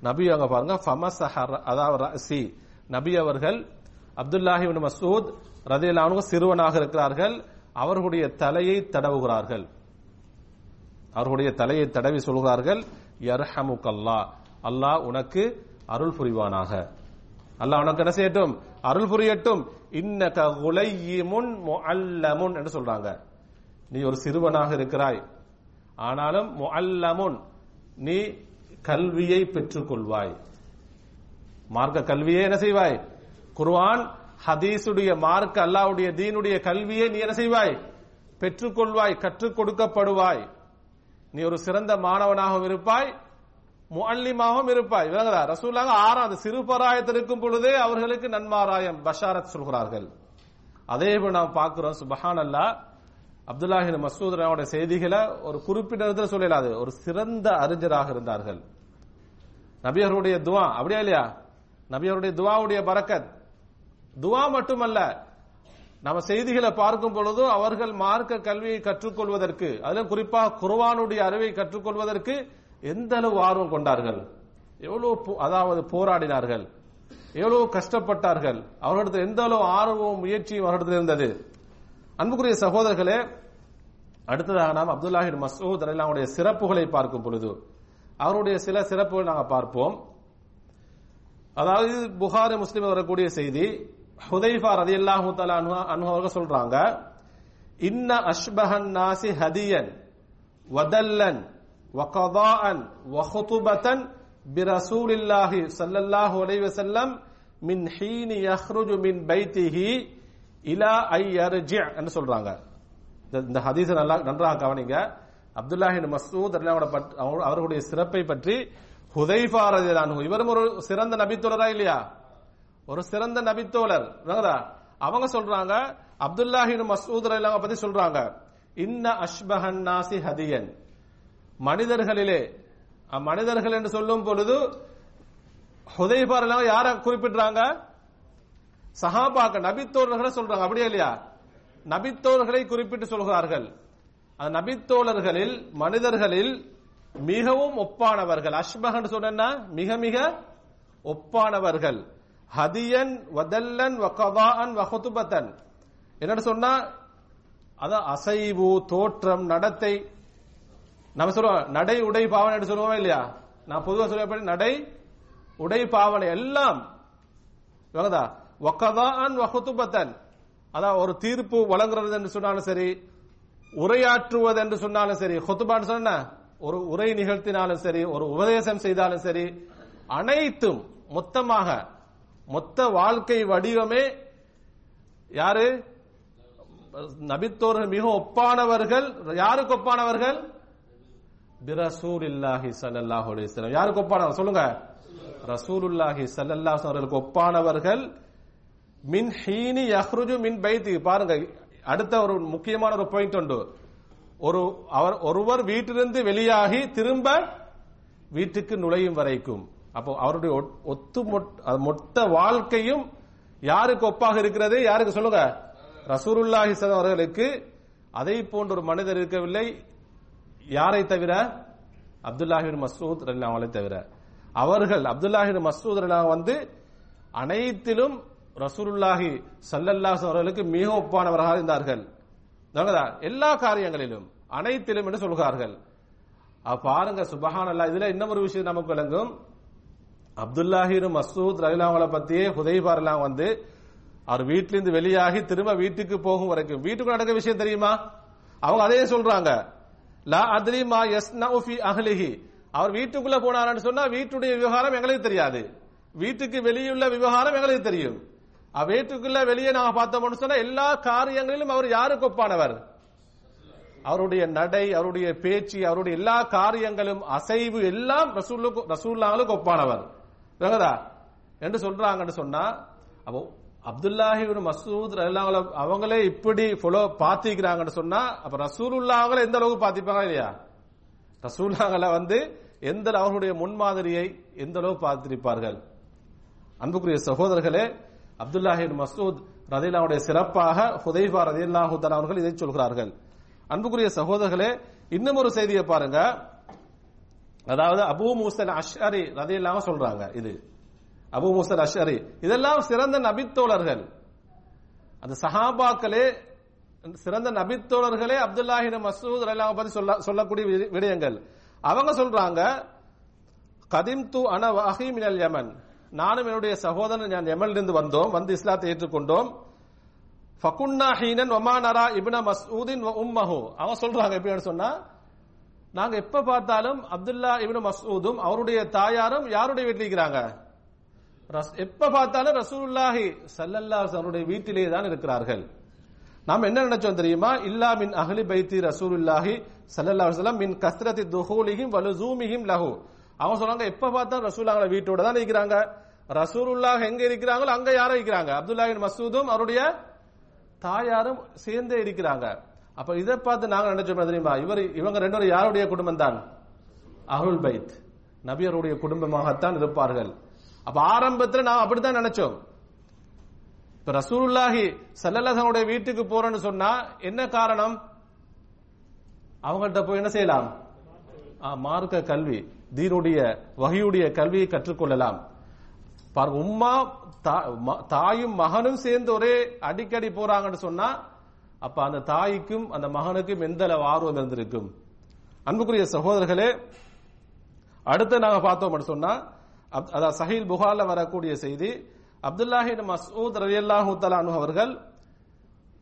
நபி அங்க பாருங்க ஃபமசஹர் அதாவது நபி அவர்கள் அப்துல்லாஹி மசூத் மஸ்ஊத் சிறுவனாக இருக்கிறார்கள். அவர்களுடைய தலையை தடவுகிறார்கள். அவர்களுடைய தலையை தடவி சொல்கிறார்கள் யர்ஹமுக்கல்லா அல்லாஹ் உனக்கு அருள் புரிவானாக. அல்லாஹ் உனக்கு என்ன செய்யட்டும்? அருள் புரியட்டும். இன்னக குலையிமுன் முஅல்லமுன் என்று சொல்றாங்க. நீ ஒரு சிறுவனாக இருக்கிறாய். ஆனாலும் முஅல்லமுன் நீ கல்வியை பெற்றுக்கொள்வாய். மார்க்க கல்வியை என்ன செய்வாய்? குர்வான் ஹதீஸுடைய மார்க் அல்லாஹ்வுடைய தீனுடைய கல்வியை நீ என்ன செய்வாய்? பெற்றுக்கொள்வாய் கற்றுக் கொடுக்கப்படுவாய். நீ ஒரு சிறந்த மாணவனாகவும் இருப்பாய் முஹல்லிமாகவும் இருப்பாய். விளங்குதா? ரசூலாக ஆறாம் சிறு பராயத்தில் இருக்கும் பொழுதே அவர்களுக்கு நன்மாராயம் பஷாரத் சொல்கிறார்கள். அதே போல் நாம் பார்க்கிறோம் சுபஹான் அல்லா அப்துல்லாஹின் மசூத் செய்திகளை ஒரு குறிப்பிட்ட சொல்லலாது ஒரு சிறந்த அறிஞராக இருந்தார்கள். நபியருடைய துவா அப்படியா இல்லையா? நபியருடைய துவாவுடைய பரக்கத். துவா மட்டுமல்ல நம்ம செய்திகளை பார்க்கும் பொழுது அவர்கள் மார்க்க கல்வியை கற்றுக்கொள்வதற்கு அதில் குறிப்பாக குர்ஆனுடைய அறிவை கற்றுக்கொள்வதற்கு எந்த அளவு ஆர்வம் கொண்டார்கள்? எவ்வளவு அதாவது போராடினார்கள்? எவ்வளவு கஷ்டப்பட்டார்கள்? அவர்களிடத்தில் எந்த அளவு ஆர்வமும் முயற்சியும் அவர்களிடத்தில் இருந்தது? அன்புக்குரிய சகோதரர்களே அடுத்ததாக நாம் அப்துல்லாஹின் மசூத் அலிலாவுடைய சிறப்புகளை பார்க்கும் பொழுது அவருடைய சில சிறப்புகள் நாங்கள் பார்ப்போம். அதாவது புகாரி முஸ்லீம் வரக்கூடிய செய்தி ஹுதைஃபா ரதி அல்லாஹு தலா அனு அவர்கள் சொல்றாங்க இன்ன அஷ்பஹன் நாசி ஹதியன் வதல்லன் வகதாஅன் வஹுதுபத்தன் பிரசூலில்லாஹி ஸல்லல்லாஹு அலைஹி வஸல்லம் மின் ஹீனி யஹ்ருஜு மின் பைத்திஹி இலா ஐ யர்ஜி என்று சொல்றாங்க. இந்த- இந்த நல்லா நன்றாக கவனிங்க. அப்துல்லாஹின் மசூத் பற்றி- அவர்களுடைய சிறப்பை பற்றி ஹுதைஃபா ரலியல்லாஹு அன்ஹு இவரும் ஒரு சிறந்த நபித்துலரா இல்லையா? ஒரு சிறந்த நபித்தோழர். விளங்குதா? அவங்க சொல்றாங்க அப்துல்லாஹின் மசூத் ரலியல்லாஹு பத்தி சொல்றாங்க. இன்ன அஷ்பஹன் நாசி ஹதியன். மனிதர்களிலே மனிதர்கள் என்று சொல்லும் பொழுது ஹுதைபார் ரலியல்லாஹு யார குறிப்பிடுறாங்க? சஹாபாக்க நபித்தோழர்களை சொல்றாங்க. அப்படியே இல்லையா? நபித்தோழர்களை குறிப்பிட்டு சொல்கிறார்கள். அந்த நபித்தோழர்களில் மனிதர்களில் மிகவும் ஒப்பானவர்கள். அஷ்பகன் சொன்ன மிக மிக ஒப்பானவர்கள். ஹதியன் வதல்லன் வகவான் வஹுதுபத்தன் என்னன்னு சொன்னா அதான் அசைவு தோற்றம் நடத்தை. நம்ம சொல்லுவோம் நடை உடை பாவனை சொல்லுவோம் இல்லையா? நான் பொதுவாக சொல்லப்படி நடை உடை பாவனை எல்லாம். விளங்குதா வக்கதான் வகுத்துபத்தன். அதான் ஒரு தீர்ப்பு வழங்குறது என்று சொன்னாலும் சரி உரையாற்றுவது என்று சொன்னாலும் சரி ஹொத்துபான்னு சொன்ன ஒரு உரை நிகழ்த்தினாலும் சரி ஒரு உபதேசம் செய்தாலும் சரி அனைத்தும் மொத்தமாக மொத்த வாழ்க்கை வடிவமே யாரு? நபித்தோர்கள் மிக ஒப்பானவர்கள். யாருக்கு ஒப்பானவர்கள்? பிரசூலில்லாஹி இல்லாஹி சல்லாஹ் அலிஸ்லாம் யாருக்கு ஒப்பானவர்? சொல்லுங்க. ரசூலுல்லாஹி ஸல்லல்லாஹு அவர்களுக்கு ஒப்பானவர்கள். மின் ஹீனி யஹ்ருஜு மின் பைத்தி. பாருங்க அடுத்த ஒரு முக்கியமான ஒரு பாயிண்ட் உண்டு. ஒரு அவர் ஒருவர் வீட்டிலிருந்து வெளியாகி திரும்ப வீட்டுக்கு நுழையும் வரைக்கும். அப்போ அவருடைய ஒட்- ஒத்து மொட்- மொத்த வாழ்க்கையும் யாருக்கு ஒப்பாக இருக்கிறது? யாருக்கு சொல்லுங்க? ரசூருல்லாஹி ஸல்லல்லாஹு அவர்களுக்கு. அதை போன்ற ஒரு மனிதர் இருக்கவில்லை. யாரை தவிர? அப்துல்லாஹின் மசூத் ரலியல்லாஹு தவிர. அவர்கள் அப்துல்லாஹின் மசூத் ரலியல்லாஹு வந்து அனைத்திலும் ரசூலுல்லாஹி சல்லல்லாஸ் அவர்களுக்கு மிக ஒப்பானவராக இருந்தார்கள். நல்லதா? எல்லா காரியங்களிலும் அனைத்திலும் என்று சொல்கிறார்கள். பாருங்க சுபஹான் அல்லா இதுல இன்னும் ஒரு விஷயம் நமக்கு விளங்கும். அப்துல்லாஹின் மசூத் ரலிலாவங்களை பத்தியே ஹுதைபாரெல்லாம் வந்து அவர் வீட்டிலிருந்து வெளியாகி திரும்ப வீட்டுக்கு போகும் வரைக்கும் வீட்டுக்கு நடக்க விஷயம் தெரியுமா? அவங்க அதே சொல்றாங்க. லா அத்ரிமா மா நவுஃபி அஹ்லிஹி. அவர் வீட்டுக்குள்ள போனார்னு சொன்னா வீட்டுடைய விவகாரம் எங்களுக்கு தெரியாது. வீட்டுக்கு வெளியுள்ள விவகாரம் எங்களுக்கு தெரியும். வீட்டுக்குள்ள வெளியே நாங்க பார்த்தோம்னு சொன்னா எல்லா காரியங்களிலும் அவர் யாருக்கு ஒப்பானவர்? அவருடைய நடை அவருடைய பேச்சு அவருடைய எல்லா காரியங்களும் அசைவு எல்லாம் ரசூலுக்கு ரசூல்லாங்களுக்கு ஒப்பானவர். ரகதா என்று சொல்றாங்கன்னு சொன்னா அப்போ அப்துல்லாஹி மசூத் ரலியல்லாஹு அவங்களே இப்படி ஃபாலோ பாத்திக்கிறாங்கன்னு சொன்னா அப்ப ரசூலுல்லாஹ்களை எந்த அளவுக்கு பாத்திப்பாங்க இல்லையா? ரசூல்லாங்களை வந்து எந்த அவர்களுடைய முன்மாதிரியை எந்த அளவு பார்த்திருப்பார்கள்? அன்புக்குரிய சகோதரர்களே அப்துல்லாஹி மசூத் ரதிலாவுடைய சிறப்பாக ஹுதைஃபா ரதியல்லாஹு தஆலா அவர்கள் இதை சொல்கிறார்கள். அன்புக்குரிய சகோதரர்களே இன்னும் ஒரு செய்தியை பாருங்க. அதாவது அபூ மூசன் அஷ்அரி ரதியல்லாஹு சொல்றாங்க இது. அபு மூசன் அஷ்அரி. இதெல்லாம் சிறந்த நபித்தோழர்கள். அந்த சஹாபாக்களே சிறந்த நபித்தோழர்களே அப்துல்லாஹி மசூத் ரலியல்லாஹு பத்தி சொல்ல சொல்லக்கூடிய வி- விடயங்கள். அவங்க சொல்றாங்க கதிம் து அன வஹி மினல் யமன். நானும் என்னுடைய சகோதரன் நான் யமனிலிருந்து வந்தோம் வந்து இஸ்லாத்தை ஏற்றுக்கொண்டோம். ஃபகுன்னா ஹீனன் வமா நரா இப்ன மஸ்ஊதின் வ உம்மஹு. அவங்க சொல்றாங்க எப்படின்னு சொன்னா நாங்க எப்ப பார்த்தாலும் அப்துல்லா இப்னு மசூதும் அவருடைய தாயாரும் யாருடைய வீட்டில் இருக்கிறாங்க? ரஸ்- எப்ப பார்த்தாலும் ரசூல்லாஹி சல்லல்லா அவருடைய வீட்டிலே தான் இருக்கிறார்கள். நாம் என்ன நினைச்சோம் தெரியுமா? இல்லா மின் அகலி பைத்தி ரசூலுல்லாஹி இல்லாஹி அலைஹி வஸல்லம் மின் கஸ்ரத்தி துஹூலிஹிம் வ லஹு. அவங்க சொன்னாங்க எப்ப பார்த்தா ரசூலுல்லாஹி வீட்டோட தான் இருக்கிறாங்க. ரசூலுல்லாஹ் எங்க இருக்கிறாங்களோ அங்க யாரும் இருக்கிறாங்க. அப்துல்லாஹின் மசூதும் அவருடைய தாயாரும் சேர்ந்தே இருக்கிறாங்க. அப்ப இதை பார்த்து நாங்க நினைச்சோம் தெரியுமா? இவர் இவங்க ரெண்டு பேரும் யாருடைய குடும்பம் தான்? அருள் பைத். நபியருடைய குடும்பமாகத்தான் இருப்பார்கள். அப்ப ஆரம்பத்தில் நாம் அப்படித்தான் நினைச்சோம். இப்ப ரசூலுல்லாஹி சல்லல்லாஹனுடைய வீட்டுக்கு போறேன்னு சொன்னா என்ன காரணம்? அவங்கள்ட்ட போய் என்ன செய்யலாம்? மார்க்க கல்வி தீனுடைய வகையுடைய கல்வியை கற்றுக்கொள்ளலாம். பாருங்க உம்மா தா- ம- தாயும் மகனும் சேர்ந்து ஒரே அடிக்கடி போறாங்கன்னு சொன்னா அப்ப அந்த தாய்க்கும் அந்த மகனுக்கும் எந்த அளவு ஆர்வம் இருந்திருக்கும்? அன்புக்குரிய சகோதரர்களே அடுத்து நாங்க பார்த்தோம் சொன்னா அப்- அதாவது சஹீல் புகார்ல வரக்கூடிய செய்தி அப்துல்லாஹின் மசூத் ரலியல்லாஹு தஆலா அவர்கள்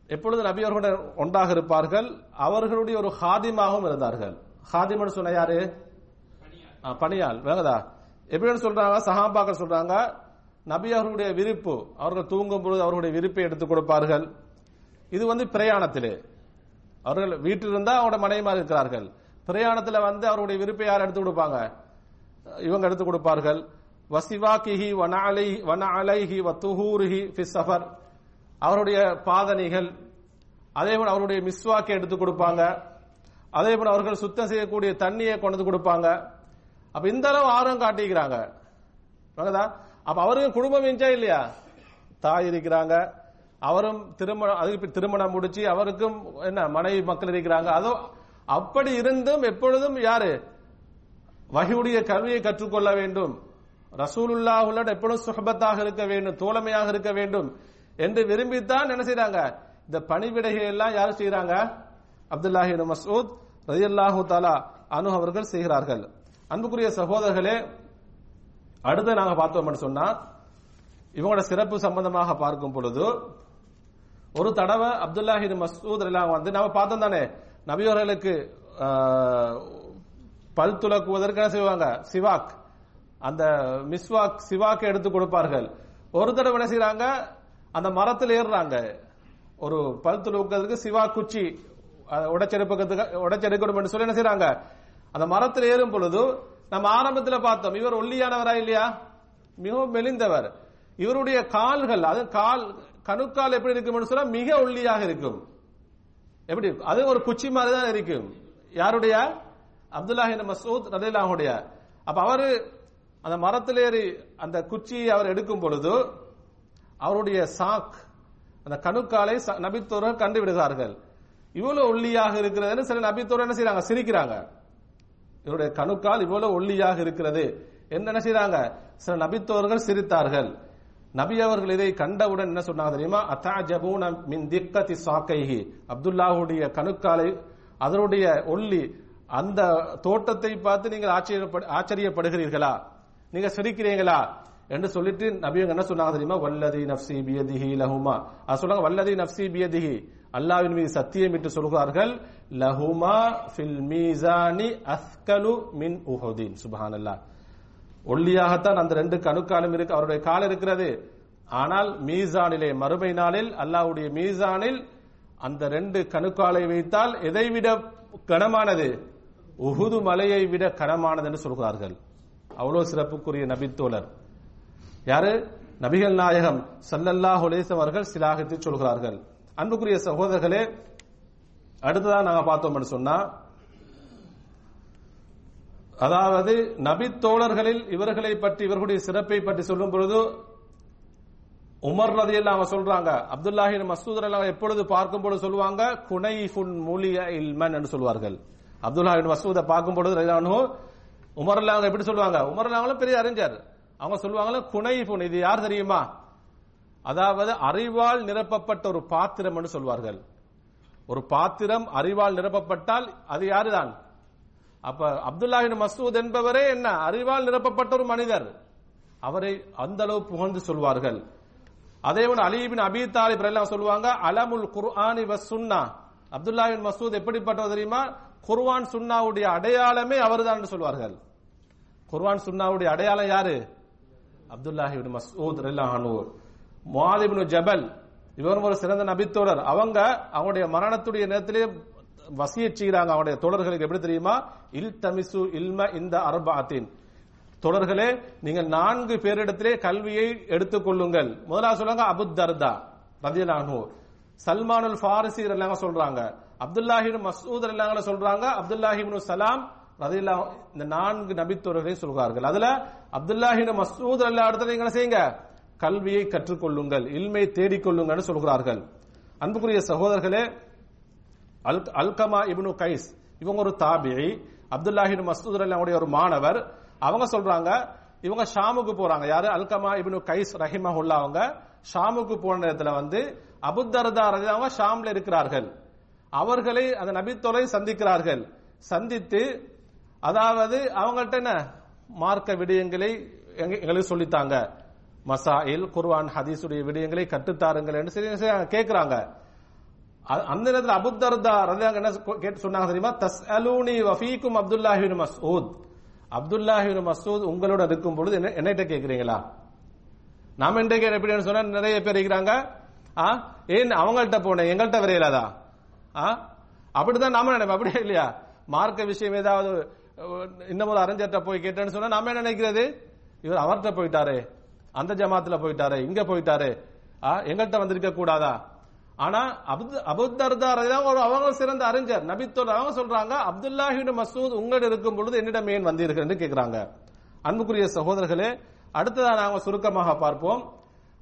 எப்பொழுது நபி அவர்களுடன் ஒன்றாக இருப்பார்கள் அவர்களுடைய ஒரு ஹாதிமாகவும் இருந்தார்கள். ஹாதிம்னு சொன்ன யாரு? ஆ, பணியாள். வேங்கதா எப்படின்னு சொல்றாங்க சஹாபாக்கள் சொல்றாங்க நபி அவர்களுடைய விருப்பு அவர்கள் தூங்கும் பொழுது அவர்களுடைய விருப்பை எடுத்துக் கொடுப்பார்கள். இது வந்து பிரயாணத்திலே. அவர்கள் வீட்டில் இருந்தால் அவரோட மனைவிமார் இருக்கிறார்கள். பிரயாணத்தில் வந்து அவருடைய விருப்பை யார் எடுத்து கொடுப்பாங்க? இவங்க எடுத்து கொடுப்பார்கள். வசிவாக்கிஹி வனாலை வனாலைஹி வத்துஹூரிஹி ஃபி சஃபர். அவருடைய பாதணிகள். அதே போல் அவருடைய மிஸ்வாக்கை எடுத்து கொடுப்பாங்க. அதே போல் அவர்கள் சுத்தம் செய்யக்கூடிய தண்ணியை கொண்டு வந்து கொடுப்பாங்க. அப்ப இந்த அளவு ஆர்வம் காட்டிக்கிறாங்க. அப்ப அவருக்கு குடும்பம் இருந்துச்சா இல்லையா? தாய் இருக்கிறாங்க. அவரும் திருமணம் அதுக்கு திருமணம் முடிச்சு அவருக்கும் என்ன மனைவி மக்கள் இருக்கிறாங்க. அதோ அப்படி இருந்தும் எப்பொழுதும் யாரு? வகையுடைய கல்வியை கற்றுக்கொள்ள வேண்டும். ரசூலுல்லாஹுடன் எப்பொழுதும் சுகபத்தாக இருக்க வேண்டும் தோழமையாக இருக்க வேண்டும் என்று விரும்பித்தான் என்ன செய்யறாங்க இந்த பணிவிடைகள் எல்லாம் யார் செய்யறாங்க அப்துல்லாஹி மசூத் மஸ்ஊத் ரலியல்லாஹு தஆலா அனு அவர்கள் செய்கிறார்கள். அன்புக்குரிய சகோதரர்களே அடுத்து நாங்க பார்த்தோம்னு சொன்னா இவங்களோட சிறப்பு சம்பந்தமாக பார்க்கும் பொழுது ஒரு தடவை அப்துல்லாஹி மசூத் மஸ்ஊத் எல்லாம் வந்து நம்ம பார்த்தோம் தானே நபியோர்களுக்கு பல் துலக்குவதற்கு என்ன செய்வாங்க சிவாக். அந்த மிஸ்வாக் சிவாக்கை எடுத்து கொடுப்பார்கள். ஒரு தடவை என்ன செய்யறாங்க அந்த மரத்தில் ஏறுறாங்க. ஒரு பல் துலக்குவதற்கு சிவா குச்சி அஹ், உடைச்செடுப்பதற்கு உடைச்செடுக்கணும் என்று சொல்லி என்ன செய்யறாங்க அந்த மரத்தில் ஏறும் பொழுது நம்ம ஆரம்பத்தில் பார்த்தோம் இவர் ஒல்லியானவரா இல்லையா? மிகவும் மெலிந்தவர். இவருடைய கால்கள் அது கால் கணுக்கால் எப்படி இருக்கும் சொன்னா மிக ஒல்லியாக இருக்கும். எப்படி இருக்கும்? அது ஒரு குச்சி மாதிரி தான் இருக்கும். யாருடைய? அப்துல்லாஹி மசூத் மஸ்ஊத் அப்ப அவரு அந்த மரத்தில் ஏறி அந்த குச்சியை அவர் எடுக்கும் பொழுது அவருடைய சாக் அந்த கணுக்காலை ச- நபித்தோர்கள் கண்டு விடுகிறார்கள். இவ்வளவு ஒல்லியாக இருக்கிறதுன்னு சில நபித்தோர் என்ன செய்யறாங்க சிரிக்கிறாங்க. இவருடைய கணுக்கால் இவ்வளவு ஒல்லியாக இருக்கிறது. என்ன என்ன சில நபித்தோர்கள் சிரித்தார்கள். நபி அவர்கள் இதை கண்டவுடன் என்ன சொன்னாங்க தெரியுமா? அத்தாஜபூன மின் திக்கத்தி சாக்கைஹி. அப்துல்லாஹுடைய கணுக்காலை அதனுடைய ஒல்லி அந்த தோட்டத்தை பார்த்து நீங்கள் ஆச்சரியப்படு- ஆச்சரியப்படுகிறீர்களா? நீங்க சிரிக்கிறீங்களா? என்று சொல்லிட்டு நபியங்க என்ன சொன்னாங்க தெரியுமா? வல்லதி நப்சி பியதிஹி லஹுமா. அது சொல்றாங்க வல்லதி நப்சி பியதிஹி. அல்லாவின் மீது சத்தியம் என்று சொல்கிறார்கள் லஹுமா ஃபில் மீசானி அஸ்கலு மின் உஹுதீன். சுபஹானல்லாஹ். ஒல்லியாகத்தான் அந்த ரெண்டு கணுக்காலும் இருக்கு அவருடைய கால் இருக்கிறது. ஆனால் மீசானிலே மறுமை நாளில் அல்லாஹ்வுடைய மீசானில் அந்த ரெண்டு கணுக்காலை வைத்தால் எதை விட கனமானது? உகுது மலையை விட கனமானது என்று சொல்கிறார்கள். அவ்வளவு சிறப்புக்குரிய நபித்தோழர். யாரு? நபிகள் நாயகம் ஸல்லல்லாஹு அலைஹி அவர்கள் சிலாகித்து சொல்கிறார்கள். அன்புக்குரிய சகோதரர்களே அடுத்ததான் நாங்க பார்த்தோம்னு சொன்னா அதாவது நபி தோழர்களில் இவர்களை பற்றி இவர்களுடைய சிறப்பை பற்றி சொல்லும் பொழுது உமர் ரதி அவங்க சொல்றாங்க. அப்துல்லாஹின் மசூத் எல்லாம் எப்பொழுது பார்க்கும் பொழுது சொல்லுவாங்க குனைஃபுன் மூலிய இல்மன் என்று சொல்வார்கள். அப்துல்லாஹின் மசூதை பார்க்கும் பொழுது உமர் அவங்க எப்படி சொல்லுவாங்க? உமர் அல்லாஹ் பெரிய அறிஞர். அவங்க சொல்லுவாங்க குனைஃபுன் இது யார் தெரியுமா? அதாவது அறிவால் நிரப்பப்பட்ட ஒரு பாத்திரம் என்று சொல்வார்கள். ஒரு பாத்திரம் அறிவால் நிரப்பப்பட்டால் அது யாருதான்? அப்ப அப்துல்லாஹின் மசூத் என்பவரே என்ன? அறிவால் நிரப்பப்பட்ட ஒரு மனிதர். அவரை அந்த அளவு புகழ்ந்து சொல்வார்கள். அதே போல அலிபின் அபி தாலிப் எல்லாம் சொல்லுவாங்க அலமுல் குர்ஆனி வஸ் சுன்னா. அப்துல்லாஹின் மசூத் எப்படிப்பட்டவர் தெரியுமா? குர்வான் சுன்னாவுடைய அடையாளமே அவர்தான் என்று சொல்வார்கள். குர்வான் சுன்னாவுடைய அடையாளம் யாரு? அப்துல்லாஹிபின் மசூத் ரல்லாஹனு முஆதிபின் ஜபல் இவரும் ஒரு சிறந்த நபித்தோழர். அவங்க அவங்களுடைய மரணத்துடைய நேரத்திலே வசிய செய்கிறாங்க அவனுடைய தோழர்களுக்கு எப்படி தெரியுமா? இல் தமிசு இல்ம இந்த அரபாத்தின். தொடர்களே நீங்கள் நான்கு பேரிடத்திலே கல்வியை எடுத்துக் கொள்ளுங்கள். முதலாவது சொல்றாங்க அபுத் தர்தா ரதியலானு சல்மானுல் ஃபாரிசி எல்லாம் சொல்றாங்க. அப்துல்லாஹின் மசூத் எல்லாம் சொல்றாங்க. அப்துல்லாஹிபின் சலாம் ரதியல்லா இந்த நான்கு நபித்தோர்களையும் சொல்கிறார்கள். அதுல அப்துல்லாஹின் மசூத் எல்லா இடத்துல நீங்க செய்யுங்க? கல்வியை கற்றுக்கொள்ளுங்கள் இல்மை தேடிக்கொள்ளுங்கள்னு சொல்கிறார்கள். அன்புக்குரிய சகோதரர்களே அல்கமா இப்னு கைஸ் இவங்க ஒரு தாபிரி அப்துல்லாஹின் மசூத் அல்லாவுடைய ஒரு மாணவர். அவங்க சொல்றாங்க இவங்க ஷாமுக்கு போறாங்க. யாரு? அல்கமா இப்னு கைஸ் ரஹிமஹுல்லா அவங்க. ஷாமுக்கு போன நேரத்துல வந்து அபுத்தர்தா அவங்க ஷாம்ல இருக்கிறார்கள். அவர்களை அந்த நபித்தோலை சந்திக்கிறார்கள். சந்தித்து அதாவது அவங்கள்ட்ட என்ன? மார்க்க விடயங்களை எங்க- எங்களுக்கு சொல்லித்தாங்க. மசாயில் குர்வான் ஹதீஸுடைய விடயங்களை கற்றுத்தாருங்கள் என்று சரி கேட்கிறாங்க அந்த நேரத்தில் அபுத்தர்தா ரலியல்லாஹு என்ன சொ- கேட்டு சொன்னாங்க தெரியுமா? தஸ் அலூனி வஃபீக்கும் அப்துல்லாஹின் மசூத். அப்துல்லாஹின் மசூத் உங்களோட இருக்கும் பொழுது என்ன என்னிட்ட கேக்குறீங்களா? நாம இன்றைக்கு எப்படின்னு சொன்னா நிறைய பேர் இருக்கிறாங்க. ஆ? ஏன் அவங்கள்ட்ட போனேன்? எங்கள்கிட்ட வரையலாதா? ஆ? அப்படிதான் நாம நினைப்போம். அப்படியே இல்லையா? மார்க்க விஷயம் ஏதாவது இன்னமும் இன்னும் ஒரு அறிஞர்கிட்ட போய் கேட்டேன்னு சொன்னா நாம என்ன நினைக்கிறது? இவர் அவர்கிட்ட போயிட்டாரு. அந்த ஜமாத்துல போயிட்டாரு. இங்க போயிட்டாரு. ஆ? எங்கள்கிட்ட வந்திருக்க கூடாதா ஆனா அபுத் அபுத்தர்தா ஒரு அவங்க சிறந்த அறிஞர். நபித்தோல் அவங்க சொல்றாங்க அப்துல்லாஹின் மசூத் உங்களிடம் இருக்கும் பொழுது என்னிடம் ஏன் வந்தீர்கள் என்று கேட்கிறாங்க அன்புக்குரிய சகோதரர்களே அடுத்ததாக நாங்கள் சுருக்கமாக பார்ப்போம்.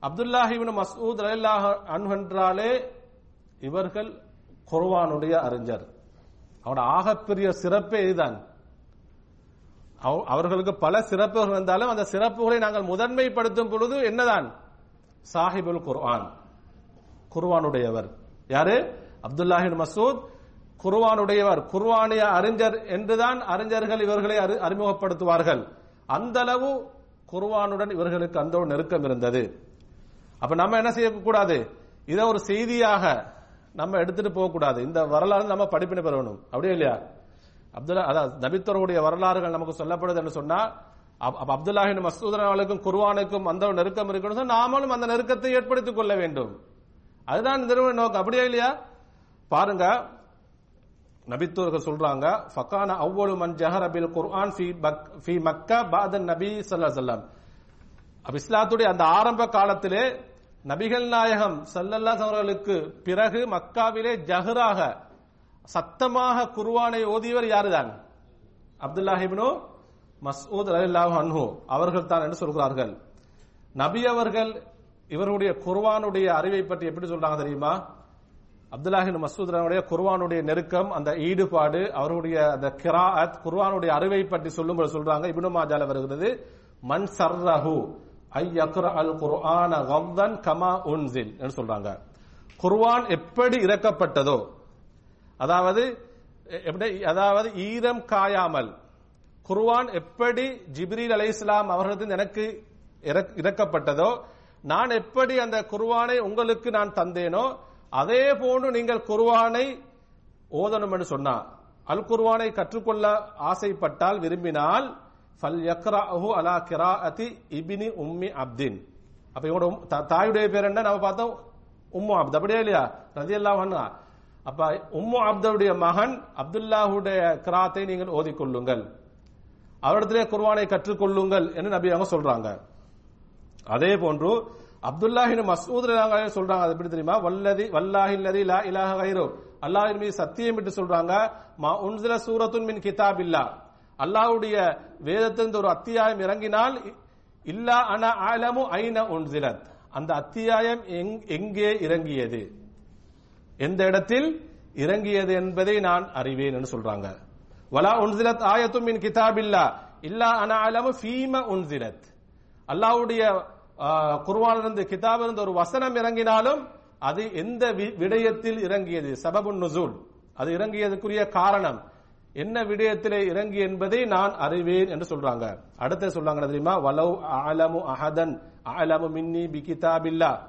அப்துல்லாஹிபின் மசூத் அலில்லாஹ் அன்ஹு இவர்கள் குர்வானுடைய அறிஞர். அவனோட ஆகப்பெரிய சிறப்பே இதுதான். அவர்களுக்கு பல சிறப்புகள் இருந்தாலும் அந்த சிறப்புகளை நாங்கள் முதன்மைப்படுத்தும் பொழுது என்னதான்? சாஹிபுல் குர்ஆன். குர்வானுடையவர். யாரு? அப்துல்லாஹின் மசூத் குர்வானுடையவர். குர்வானிய அறிஞர் என்றுதான் அறிஞர்கள் இவர்களை அறி- அறிமுகப்படுத்துவார்கள். அந்த அளவு குர்வானுடன் இவர்களுக்கு அந்த ஒரு நெருக்கம் இருந்தது. அப்ப நம்ம என்ன செய்யக்கூடாது? இதை ஒரு செய்தியாக நம்ம எடுத்துட்டு போக கூடாது இந்த வரலாறு நம்ம படிப்பினை பெறணும். அப்படியே இல்லையா? அப்துல்லா அதாவது நபித்தருடைய வரலாறுகள் நமக்கு சொல்லப்படுது என்று சொன்னா அப்- அப்துல்லாஹின் மசூதன் அவர்களுக்கும் குர்வானுக்கும் அந்த ஒரு நெருக்கம் இருக்கணும் சொன்னா நாமளும் அந்த நெருக்கத்தை ஏற்படுத்திக் கொள்ள வேண்டும். அதுதான் இந்த நிறுவன நோக்கம். அப்படியா இல்லையா? பாருங்க. நபித்தோர்கள் சொல்றாங்க ஃபகான அவ்வளவு மன் ஜஹர் அபில் குர்ஆன் ஃபி பக் ஃபி மக்கா பாதன் நபி சல்லா சல்லாம் வஸல்லம். இஸ்லாத்துடைய அந்த ஆரம்ப காலத்திலே நபிகள் நாயகம் ஸல்லல்லாஹு அவர்களுக்கு பிறகு மக்காவிலே ஜஹராக சத்தமாக குர்வானை ஓதியவர் யாருதான்? அப்துல்லா இப்னு மஸ்ஊத் ரலில்லாஹு அன்ஹு. அவர்கள் தான் என்று சொல்கிறார்கள். நபி அவர்கள் இவருடைய குர்வானுடைய அறிவை பற்றி எப்படி சொல்றாங்க தெரியுமா? அப்துல்லாஹின் மசூத் குர்வானுடைய நெருக்கம் அந்த ஈடுபாடு அவருடைய அந்த கிராத் குர்வானுடைய அறிவை பற்றி சொல்லும்போது சொல்றாங்க. இப்னு மாஜால வருகிறது மன் சர்ரஹு ஐ யக்ர அல் குர்ஆன கவ்தன் கமா உன்சில் என்று சொல்றாங்க. குர்வான் எப்படி இறக்கப்பட்டதோ அதாவது எப்படி அதாவது ஈரம் காயாமல் குர்வான் எப்படி ஜிப்ரீல் இஸ்லாம் அவர்களது எனக்கு இறக்- இறக்கப்பட்டதோ நான் எப்படி அந்த குர்ஆனை உங்களுக்கு நான் தந்தேனோ அதே போன்று நீங்கள் குர்ஆனை ஓதணும் என்று சொன்னா அல் குர்ஆனை கற்றுக்கொள்ள ஆசைப்பட்டால் விரும்பினால் ஃபல் யக்ரஹு அலா கிராஅதி இபினி உம்மி அப்தின். அப்ப இவனோட தா- தாயுடைய பேர் என்ன? நம்ம பார்த்தோம் உம்மு அப்து. அப்படியே இல்லையா? ரதியல்லாஹு அன்ஹா. அப்ப உம்மு அப்துடைய மகன் அப்துல்லாஹுடைய கிராத்தை நீங்கள் ஓதிக்கொள்ளுங்கள். அவரிடத்திலே குர்வானை கற்றுக்கொள்ளுங்கள் என்று நபி அவங்க சொல்றாங்க. அதே போன்று அப்துல்லாஹின் மசூத் சொல்றாங்க அது எப்படி தெரியுமா? வல்லதி வல்லாஹி அல்லதி லா இலாஹ கைரோ. அல்லாஹின் மீது சத்தியம் விட்டு சொல்றாங்க மா உன்சில சூரத்துன் மின் கிதாபில்லா அல்லாஹ்வுடைய வேதத்திலிருந்து ஒரு அத்தியாயம் இறங்கினால் இல்லா அன ஆலமு ஐன உன்சிலத். அந்த அத்தியாயம் எங்- எங்கே இறங்கியது? எந்த இடத்தில் இறங்கியது என்பதை நான் அறிவேன் என்று சொல்றாங்க. வலா உன்சிலத் ஆயத்தும் மின் கிதாபில்லா இல்லா அன ஆலமு ஃபீம உன்சிலத். அல்லாஹ்வுடைய குர்வானிலிருந்து கிதாபிலிருந்து ஒரு வசனம் இறங்கினாலும் அது எந்த வி- விடயத்தில் இறங்கியது? சபபுன் நுசூல். அது இறங்கியதுக்குரிய காரணம். என்ன விடயத்திலே இறங்கி என்பதை நான் அறிவேன் என்று சொல்றாங்க. அடுத்து சொல்றாங்க தெரியுமா? வலவ் அலமு அஹதன் அலமு மின்னி பி கிதாபில்லா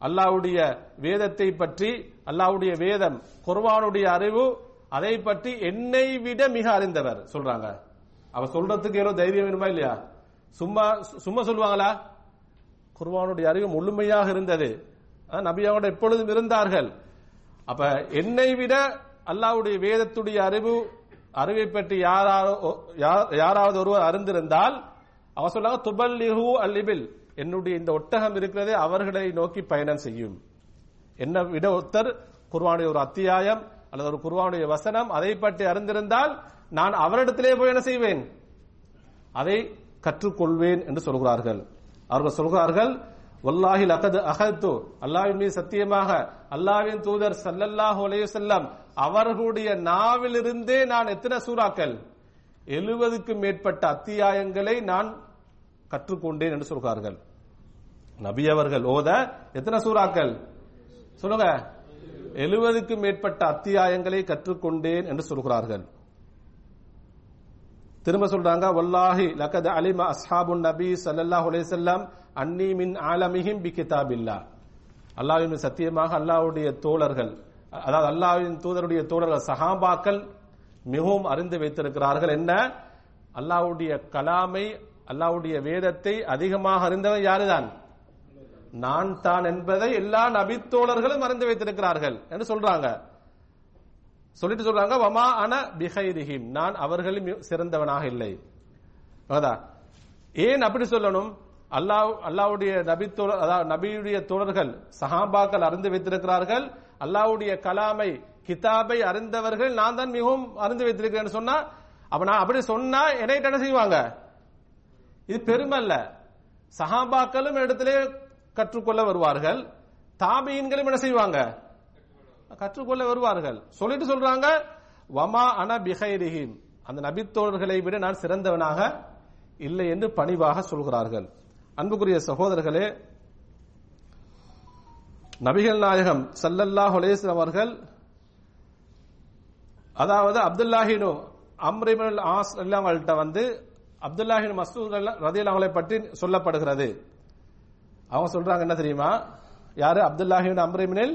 அல்லாவுடைய வேதத்தை பற்றி அல்லாவுடைய வேதம் குர்வானுடைய அறிவு அதை பற்றி என்னை விட மிக அறிந்தவர் சொல்றாங்க. அவ சொல்றதுக்கு ஏதோ தைரியம் வேணுமா இல்லையா? சும்மா சும்மா சொல்லுவாங்களா? குர்வானுடைய அறிவு முழுமையாக இருந்தது. நபி அவங்க எப்பொழுதும் இருந்தார்கள். அப்ப என்னை விட அல்லாஹ்வுடைய வேதத்துடைய அறிவு அறிவை பற்றி யாராவது யாராவது ஒருவர் அறிந்திருந்தால் அவர் சொன்னாங்க துபல்லிஹு அல்லிபில் என்னுடைய இந்த ஒட்டகம் இருக்கிறதே அவர்களை நோக்கி பயணம் செய்யும். என்ன விட ஒருத்தர் குர்வானுடைய ஒரு அத்தியாயம் அல்லது ஒரு குருவானுடைய வசனம் அதை பற்றி அறிந்திருந்தால் நான் அவரிடத்திலே போய் என்ன செய்வேன். அதை கற்றுக்கொள்வேன் என்று சொல்கிறார்கள். அவர்கள் சொல்கிறார்கள் வல்லாஹி லகது அகத்து அல்லாவின் மீது சத்தியமாக அல்லாவின் தூதர் சல்லல்லாஹு அலைஹி அவர்களுடைய நாவிலிருந்தே நான் எத்தனை சூறாக்கள்? எழுபதுக்கும் மேற்பட்ட அத்தியாயங்களை நான் கற்றுக்கொண்டேன் என்று சொல்கிறார்கள். நபி அவர்கள் ஓத எத்தனை சூறாக்கள்? சொல்லுங்க. எழுபதுக்கும் மேற்பட்ட அத்தியாயங்களை கற்றுக்கொண்டேன் என்று சொல்கிறார்கள். திரும்ப சொல்றாங்க வல்லாஹி லகத் அலிம அஸ்ஹாபுன் நபி ஸல்லல்லாஹு அலைஹி வஸல்லம் அன்னி மின் ஆலமிஹிம் பி கிதாபில்லா அல்லாஹ்வின் சத்தியமாக அல்லாஹ்வுடைய தோழர்கள் அதாவது அல்லாஹ்வின் தூதருடைய தோழர்கள் சஹாபாக்கள் மிகவும் அறிந்து வைத்திருக்கிறார்கள். என்ன? அல்லாஹ்வுடைய கலாமை அல்லாஹ்வுடைய வேதத்தை அதிகமாக அறிந்தவன் யாருதான்? நான் தான் என்பதை எல்லா நபித்தோழர்களும் அறிந்து வைத்திருக்கிறார்கள் என்று சொல்றாங்க. சொல்லிட்டு சொல்றாங்க வமா அன பிஹைரிஹிம். நான் அவர்களும் சிறந்தவனாக இல்லை. ஏன் அப்படி சொல்லணும்? அல்லாஹ் அல்லாவுடைய நபி அதாவது நபியுடைய தோழர்கள் சஹாபாக்கள் அறிந்து வைத்திருக்கிறார்கள் அல்லாவுடைய கலாமை கிதாபை அறிந்தவர்கள் நான் தான் மிகவும் அறிந்து வைத்திருக்கிறேன்னு சொன்னா அப்ப நான் அப்படி சொன்னா என்னை என்ன செய்வாங்க? இது பெருமல்ல சஹாபாக்களும் இடத்திலே கற்றுக்கொள்ள வருவார்கள் தாபியின்களும் என்ன செய்வாங்க? கற்றுக்கொள்ள வருவார்கள். சொல்லிட்டு சொல்றாங்க வமா அன பிஹைரிஹிம் அந்த நபித்தோழர்களை விட நான் சிறந்தவனாக இல்லை என்று பணிவாக சொல்கிறார்கள். அன்புக்குரிய சகோதரர்களே நபிகள் நாயகம் சல்லல்லாஹு அலைஹி அவர்கள் அதாவது அப்துல்லாஹினு அம்ரிபுல் ஆஸ் அவங்கள்ட்ட வந்து அப்துல்லாஹின் மசூத் ரதியல் அவங்களை பற்றி சொல்லப்படுகிறது. அவங்க சொல்றாங்க என்ன தெரியுமா? யாரு? அப்துல்லாஹின் அம்ரிமினில்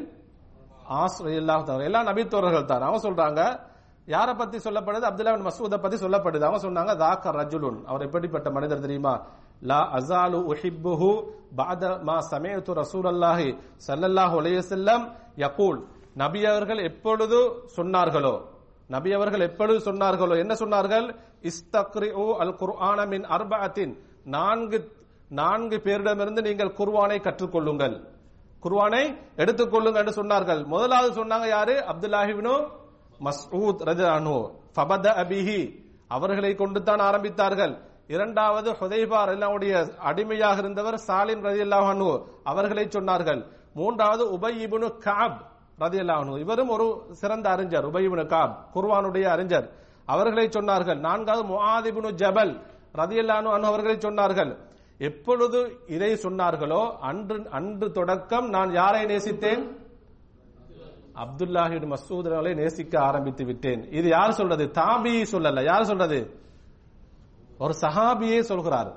ஆஸ் ரலியல்லாஹு எல்லா நபித்தோழர்கள் தான். அவங்க சொல்றாங்க யாரை பத்தி சொல்லப்படுது? அப்துல்லா மசூதை மசூத பத்தி சொல்லப்படுது. அவங்க சொன்னாங்க தாக்க ரஜுலுன். அவர் எப்படிப்பட்ட மனிதர் தெரியுமா? லா அசாலு உஹிப்புஹு பாத மா சமயத்து ரசூலல்லாஹி ஸல்லல்லாஹு அலைஹி செல்லம் யகூல் நபி அவர்கள் எப்பொழுது சொன்னார்களோ நபி அவர்கள் எப்பொழுது சொன்னார்களோ என்ன சொன்னார்கள்? இஸ்தக்ரிஉ அல் குர்ஆன மின் அர்பாத்தின் நான்கு நான்கு பேரிடமிருந்து நீங்கள் குர்வானை கற்றுக்கொள்ளுங்கள். குர்வானை எடுத்துக்கொள்ளுங்க என்று சொன்னார்கள். முதலாவது சொன்னாங்க யாரு? அப்துல்லாஹிபினோ மஸ்ஊத் ரஜானு ஃபபத அபிஹி. அவர்களை கொண்டு தான் ஆரம்பித்தார்கள். இரண்டாவது ஹுதைபா அல்லாவுடைய அடிமையாக இருந்தவர் சாலிம் ரதி அல்லாஹனு அவர்களை சொன்னார்கள். மூன்றாவது உபயிபுனு காப் ரதி அல்லாஹனு இவரும் ஒரு சிறந்த அறிஞர் உபயிபுனு காப் குர்வானுடைய அறிஞர். அவர்களை சொன்னார்கள். நான்காவது முஹாதிபுனு ஜபல் ரதியல்லாஹு அன்ஹு அவர்களை சொன்னார்கள். எப்பொழுது இதை சொன்னார்களோ அன்று அன்று தொடக்கம் நான் யாரை நேசித்தேன்? அப்துல்லாஹின் மசூத் அவர்களை நேசிக்க ஆரம்பித்து விட்டேன். இது யார் சொல்றது? தாபி சொல்லல. யார் சொல்றது? ஒரு சஹாபியே சொல்கிறார்.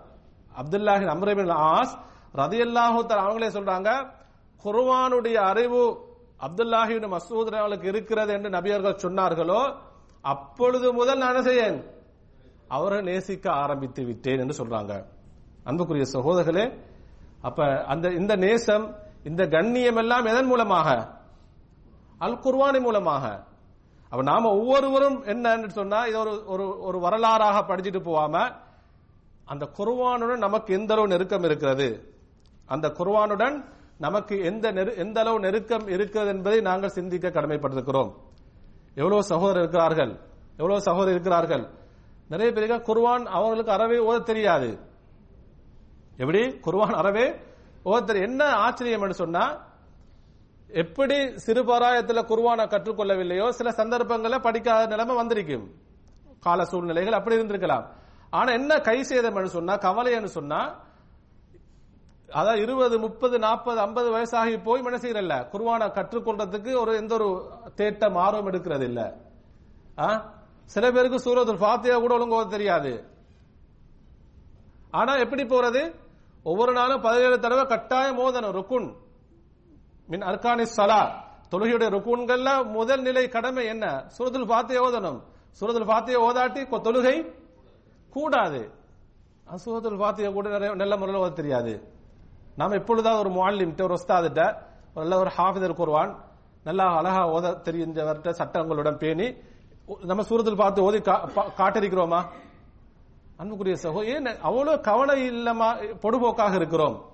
அப்துல்லாஹின் அம்ரபின் ஆஸ் ரதியல்லாஹு அவங்களே சொல்றாங்க குர்வானுடைய அறிவு அப்துல்லாஹின் மசூத் அவர்களுக்கு இருக்கிறது என்று நபியர்கள் சொன்னார்களோ அப்பொழுது முதல் நான் செய்யேன் அவரை நேசிக்க ஆரம்பித்து விட்டேன் என்று சொல்றாங்க. அன்புக்குரிய சகோதரர்களே அப்ப அந்த இந்த நேசம் இந்த கண்ணியம் எல்லாம் எதன் மூலமாக? அல் குர்வானி மூலமாக. அப்ப நாம ஒவ்வொருவரும் என்னன்னு சொன்னா இது ஒரு ஒரு ஒரு வரலாறாக படிச்சுட்டு போவாம அந்த குர்வானுடன் நமக்கு எந்த அளவு நெருக்கம் இருக்கிறது? அந்த குர்வானுடன் நமக்கு எந்த நெரு- எந்த அளவு நெருக்கம் இருக்கிறது என்பதை நாங்கள் சிந்திக்க கடமைப்பட்டிருக்கிறோம். எவ்வளவு சகோதரர் இருக்கிறார்கள்? எவ்வளவு சகோதரர் இருக்கிறார்கள்? நிறைய பேருக்கு குர்வான் அவர்களுக்கு அறவே ஓத தெரியாது. எப்படி? குர்வான் அறவே. ஒருத்தர் என்ன ஆச்சரியம் என்று சொன்னா எப்படி சிறுபாராயத்தில் குர்வானை கற்றுக்கொள்ளவில்லையோ சில சந்தர்ப்பங்களை படிக்காத நிலைமை வந்திருக்கும். கால சூழ்நிலைகள் அப்படி இருந்திருக்கலாம். ஆனா என்ன கை சேதம் சொன்னா கவலைன்னு சொன்னா அதான் இருபது முப்பது நாற்பது ஐம்பது வயசாகி போய் என்ன செய்யறல்ல குர்வானை கற்றுக்கொள்றதுக்கு ஒரு எந்த ஒரு தேட்டம் ஆர்வம் எடுக்கிறது இல்ல. ஆ? சில பேருக்கு சூரத்துல் ஃபாத்தியா கூட ஒழுங்கு தெரியாது. ஆனா எப்படி போறது? ஒவ்வொரு நாளும் பதினேழு தடவை கட்டாய மோதனம் ருக்குன். மின் அர்கானி சலா தொழுகையுடைய ருக்குன்கள்ல முதல் நிலை கடமை என்ன? சுரதில் ஃபாத்தியா ஓதனம் சுரதில் பார்த்து ஓதாட்டி தொழுகை கூடாது. அஹ் சூரத்துல் கூட நிறைய நல்ல முறையில் ஓத தெரியாது. நாம் எப்பொழுதாவது ஒரு முஅல்லிம் ஒரு ஒஸ்தாதிட்ட ஒரு நல்ல ஒரு ஹாஃபிதர் கூறுவான் நல்லா அழகா ஓத தெரிஞ்சவர்கிட்ட சட்டங்களுடன் பேணி நம்ம சூரத்தில் பார்த்து ஓதி கா- பா- காட்டிருக்கிறோமா அன்புக்குரிய சகோ ஏன் அவ்வளவு கவலை இல்லமா பொடுபோக்காக இருக்கிறோம்?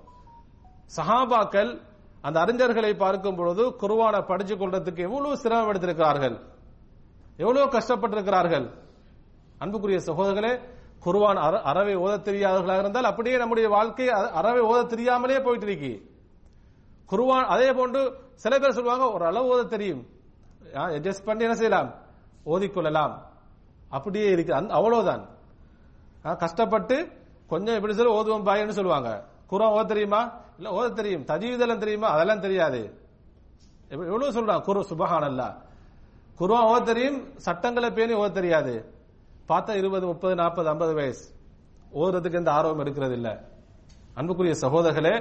சஹாபாக்கள் அந்த அறிஞர்களை பார்க்கும் பொழுது குருவான படிச்சு கொள்றதுக்கு எவ்வளவு சிரமப்படுத்திருக்கிறார்கள் எவ்வளவு கஷ்டப்பட்டிருக்கிறார்கள்? அன்புக்குரிய சகோதரர்களே குருவான் அற- ஓத தெரியாதவர்களாக இருந்தால் அப்படியே நம்முடைய வாழ்க்கை அ- ஓத தெரியாமலே போயிட்டு இருக்கு. குருவான் அதே போன்று சில பேர் சொல்லுவாங்க ஒரு அளவு ஓத தெரியும். அட்ஜஸ்ட் பண்ணி என்ன செய்யலாம்? ஓதிக்கொள்ளலாம் அப்படியே இருக்கு. அவ்வளவுதான். கஷ்டப்பட்டு கொஞ்சம் எப்படி சொல்ல ஓதுவோம் பாயின்னு சொல்லுவாங்க. குரம் ஓத தெரியுமா? இல்ல ஓத தெரியும். தஜீதெல்லாம் தெரியுமா? அதெல்லாம் தெரியாது. எவ்வளவு சொல்றான்? குரு சுபஹானல்லா. குருவா ஓத தெரியும் சட்டங்களை பேணி ஓத தெரியாது. பார்த்தா இருபது முப்பது நாற்பது ஐம்பது வயசு. ஓதுறதுக்கு எந்த ஆர்வம் எடுக்கிறது இல்ல அன்புக்குரிய சகோதரர்களே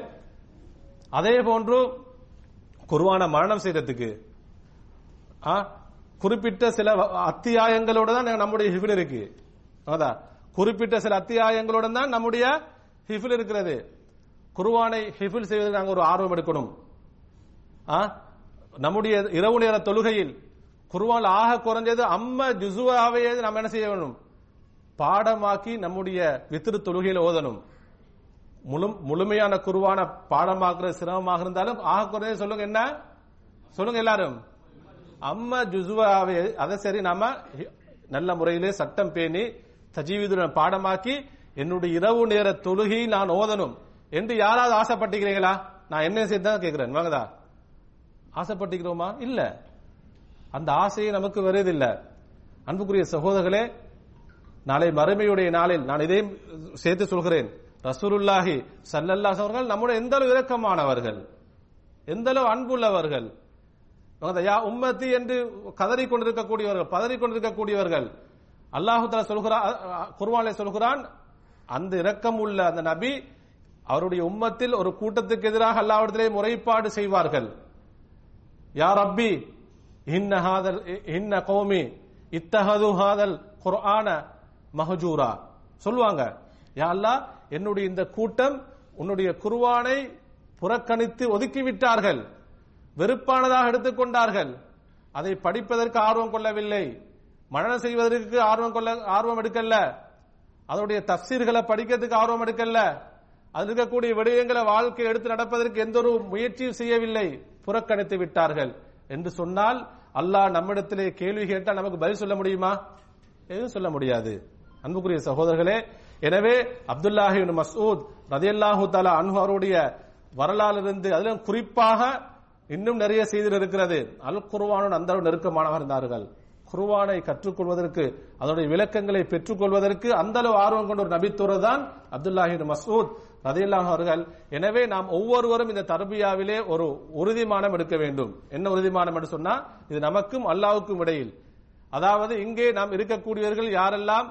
அதே போன்று குருவான மரணம் செய்யறதுக்கு ஆ, குறிப்பிட்ட சில அத்தியாயங்களோட தான் நம்முடைய ஹிபில் இருக்கு. அதான். குறிப்பிட்ட சில அத்தியாயங்களுடன் தான் நம்முடைய ஹிஃபில் இருக்கிறது. குருவானை ஹிஃபில் செய்வதில் நாங்கள் ஒரு ஆர்வம் எடுக்கணும். ஆ? நம்முடைய இரவு நேர தொழுகையில் குருவான் ஆக குறைஞ்சது அம்ம ஜுசுவாவே நம்ம என்ன செய்ய வேணும் பாடமாக்கி நம்முடைய வித்திரு தொழுகையில் ஓதணும். முழு முழுமையான குருவான பாடமாக்குற சிரமமாக இருந்தாலும் ஆக குறைஞ்சது சொல்லுங்க என்ன? சொல்லுங்க எல்லாரும். அம்ம ஜுசுவாவே அதை சரி நாம நல்ல முறையிலே சட்டம் பேணி தஜீவிதுடன் பாடமாக்கி என்னுடைய இரவு நேர தொழுகை நான் ஓதணும் என்று யாராவது ஆசைப்பட்டுக்கிறீங்களா நான் என்ன செய்தான் கேட்கிறேன். வாங்கதா? ஆசைப்பட்டுக்கிறோமா இல்ல. அந்த ஆசையை நமக்கு வருவதில்லை. அன்புக்குரிய சகோதரர்களே நாளை மறுமையுடைய நாளில் நான் இதையும் சேர்த்து சொல்கிறேன். ரசூலுல்லாஹி சல்லல்லாஸ் அவர்கள் நம்முடைய எந்த அளவு இரக்கமானவர்கள் எந்த அளவு அன்புள்ளவர்கள் யா உம்மத்தி என்று கதறிக் கொண்டிருக்கக்கூடியவர்கள் பதறிக் சொல்கிறான் குர்வானில் சொல்கிறான் அந்த இரக்கம் உள்ள அந்த நபி அவருடைய உம்மத்தில் ஒரு கூட்டத்துக்கு எதிராக அல்லாவிடத்திலே முறைப்பாடு செய்வார்கள். யார் ரப்பி இன்ன ஹாதல் இன்ன கௌமி இத்தஹது ஹாதல் குர்ஆன மஹஜூரா. சொல்லுவாங்க யா அல்லாஹ் என்னுடைய இந்த கூட்டம் உன்னுடைய குர்வானை புறக்கணித்து ஒதுக்கி விட்டார்கள் வெறுப்பானதாக எடுத்துக்கொண்டார்கள் அதை படிப்பதற்கு ஆர்வம் கொள்ளவில்லை மரணம் செய்வதற்கு ஆர்வம் கொள்ள ஆர்வம் எடுக்கல அதனுடைய தப்சீர்களை படிக்கிறதுக்கு ஆர்வம் எடுக்கல அதில் இருக்கக்கூடிய விடயங்களை வாழ்க்கை எடுத்து நடப்பதற்கு எந்த ஒரு முயற்சியும் செய்யவில்லை. புறக்கணித்து விட்டார்கள். என்று சொன்னால் அல்லாஹ் நம்மிடத்திலே கேள்வி கேட்டால் நமக்கு பதில் சொல்ல முடியுமா? எதுவும் சொல்ல முடியாது. அன்புக்குரிய சகோதரர்களே எனவே அப்துல்லாஹி மசூத் மஸ்ஊத் ரதியல்லாஹு தஆலா அன்ஹு அவருடைய வரலாறிலிருந்து அதிலும் குறிப்பாக இன்னும் நிறைய செய்திகள் இருக்கிறது. அல் குர்ஆனுடன் அந்த நெருக்கமானவர் இருந்தார்கள். குருவானை கற்றுக்கொள்வதற்கு அதனுடைய விளக்கங்களை பெற்றுக்கொள்வதற்கு அந்த அளவு ஆர்வம் கொண்ட ஒரு நபித்துறை தான் அப்துல்லாஹி மசூத் மஸ்ஊத் அவர்கள். எனவே நாம் ஒவ்வொருவரும் இந்த தர்பியாவிலே ஒரு உறுதிமானம் எடுக்க வேண்டும். என்ன உறுதிமானம் என்று சொன்னா இது நமக்கும் அல்லாவுக்கும் இடையில். அதாவது இங்கே நாம் இருக்கக்கூடியவர்கள் யாரெல்லாம்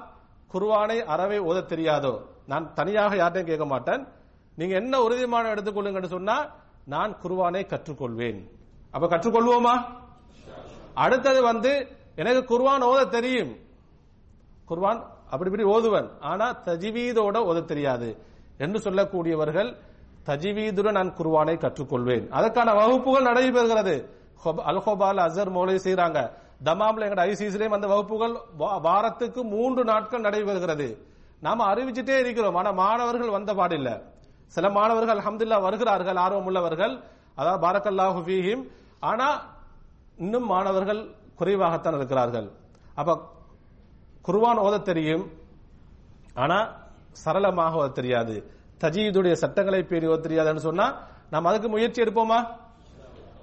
குருவானை அறவே ஓத தெரியாதோ நான் தனியாக யார்ட்டையும் கேட்க மாட்டேன். நீங்க என்ன உறுதிமானம் எடுத்துக்கொள்ளுங்கன்னு சொன்னா நான் குருவானை கற்றுக்கொள்வேன். அப்ப கற்றுக்கொள்வோமா? அடுத்தது வந்து எனக்கு குர்வான் ஓத தெரியும். குர்வான் அப்படி இப்படி ஓதுவன். ஆனா தஜிவீதோட ஓத தெரியாது. என்று சொல்லக்கூடியவர்கள் தஜிவீதுடன் நான் குர்வானை கற்றுக்கொள்வேன். அதற்கான வகுப்புகள் நடைபெறுகிறது. அல்ஹோபால் அசர் மோலை செய்யறாங்க தமாம்ல எங்கட ஐசிசிலையும் அந்த வகுப்புகள் வாரத்துக்கு மூன்று நாட்கள் நடைபெறுகிறது. நாம அறிவிச்சுட்டே இருக்கிறோம். ஆனா மாணவர்கள் வந்த பாடில்ல சில மாணவர்கள் அஹமதுல்லா வருகிறார்கள் ஆர்வம் உள்ளவர்கள் அதாவது பாரக்கல்லாஹு ஃபீஹிம். ஆனா இன்னும் மாணவர்கள் குறைவாகத்தான் இருக்கிறார்கள். அப்ப குர்வான் ஓதத் தெரியும் ஆனா சரளமாக ஓத தெரியாது. தஜீதுடைய சட்டங்களை பேணி ஓத தெரியாதுன்னு சொன்னா நாம் அதுக்கு முயற்சி எடுப்போமா?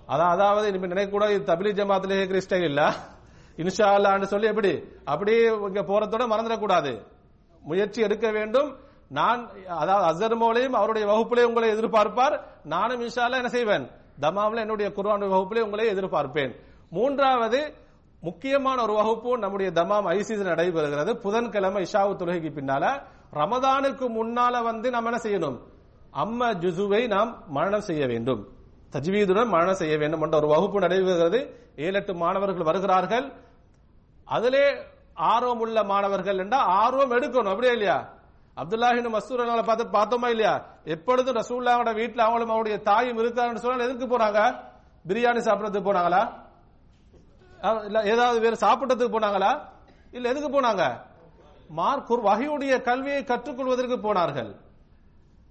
அதான் அதாவது இனிமே நினைக்க கூட இது தபிலி ஜமாத்துல கேட்கிற ஸ்டைல் இல்ல. இன்ஷா அல்லான்னு சொல்லி எப்படி? அப்படியே இங்க போறதோட மறந்துடக்கூடாது. முயற்சி எடுக்க வேண்டும். நான் அதாவது அசர் மோலையும் அவருடைய வகுப்பிலே உங்களை எதிர்பார்ப்பார். நானும் இன்ஷா அல்லா என்ன செய்வேன்? தமாவில் என்னுடைய குர்வான் வகுப்பிலே உங்களை எதிர்பார்ப்பேன். மூன்றாவது முக்கியமான ஒரு வகுப்பு நம்முடைய தமாம் ஐசிஸ் நடைபெறுகிறது. புதன்கிழமை இஷாவு தொழுகைக்கு பின்னால ரமதானுக்கு முன்னால வந்து நம்ம என்ன செய்யணும்? அம்ம ஜுசுவை நாம் மரணம் செய்ய வேண்டும். தஜ்வீதுடன் மரணம் செய்ய வேண்டும் என்ற ஒரு வகுப்பு நடைபெறுகிறது. ஏழு எட்டு மாணவர்கள் வருகிறார்கள். அதிலே ஆர்வம் உள்ள மாணவர்கள் என்றா ஆர்வம் எடுக்கணும். அப்படியே இல்லையா? அப்துல்லாஹின் மசூர் பார்த்து பார்த்தோமா இல்லையா? எப்பொழுதும் ரசூல்லாவோட வீட்டில் அவங்களும் அவருடைய தாயும் இருக்காருன்னு சொன்னால் எதுக்கு போறாங்க? பிரியாணி சாப்பிடறதுக்கு போனாங்களா? ஏதாவது வேற சாப்பிட்டதுக்கு போனாங்களா? இல்ல எதுக்கு போனாங்க? மார்க் வகையுடைய கல்வியை கற்றுக்கொள்வதற்கு போனார்கள்.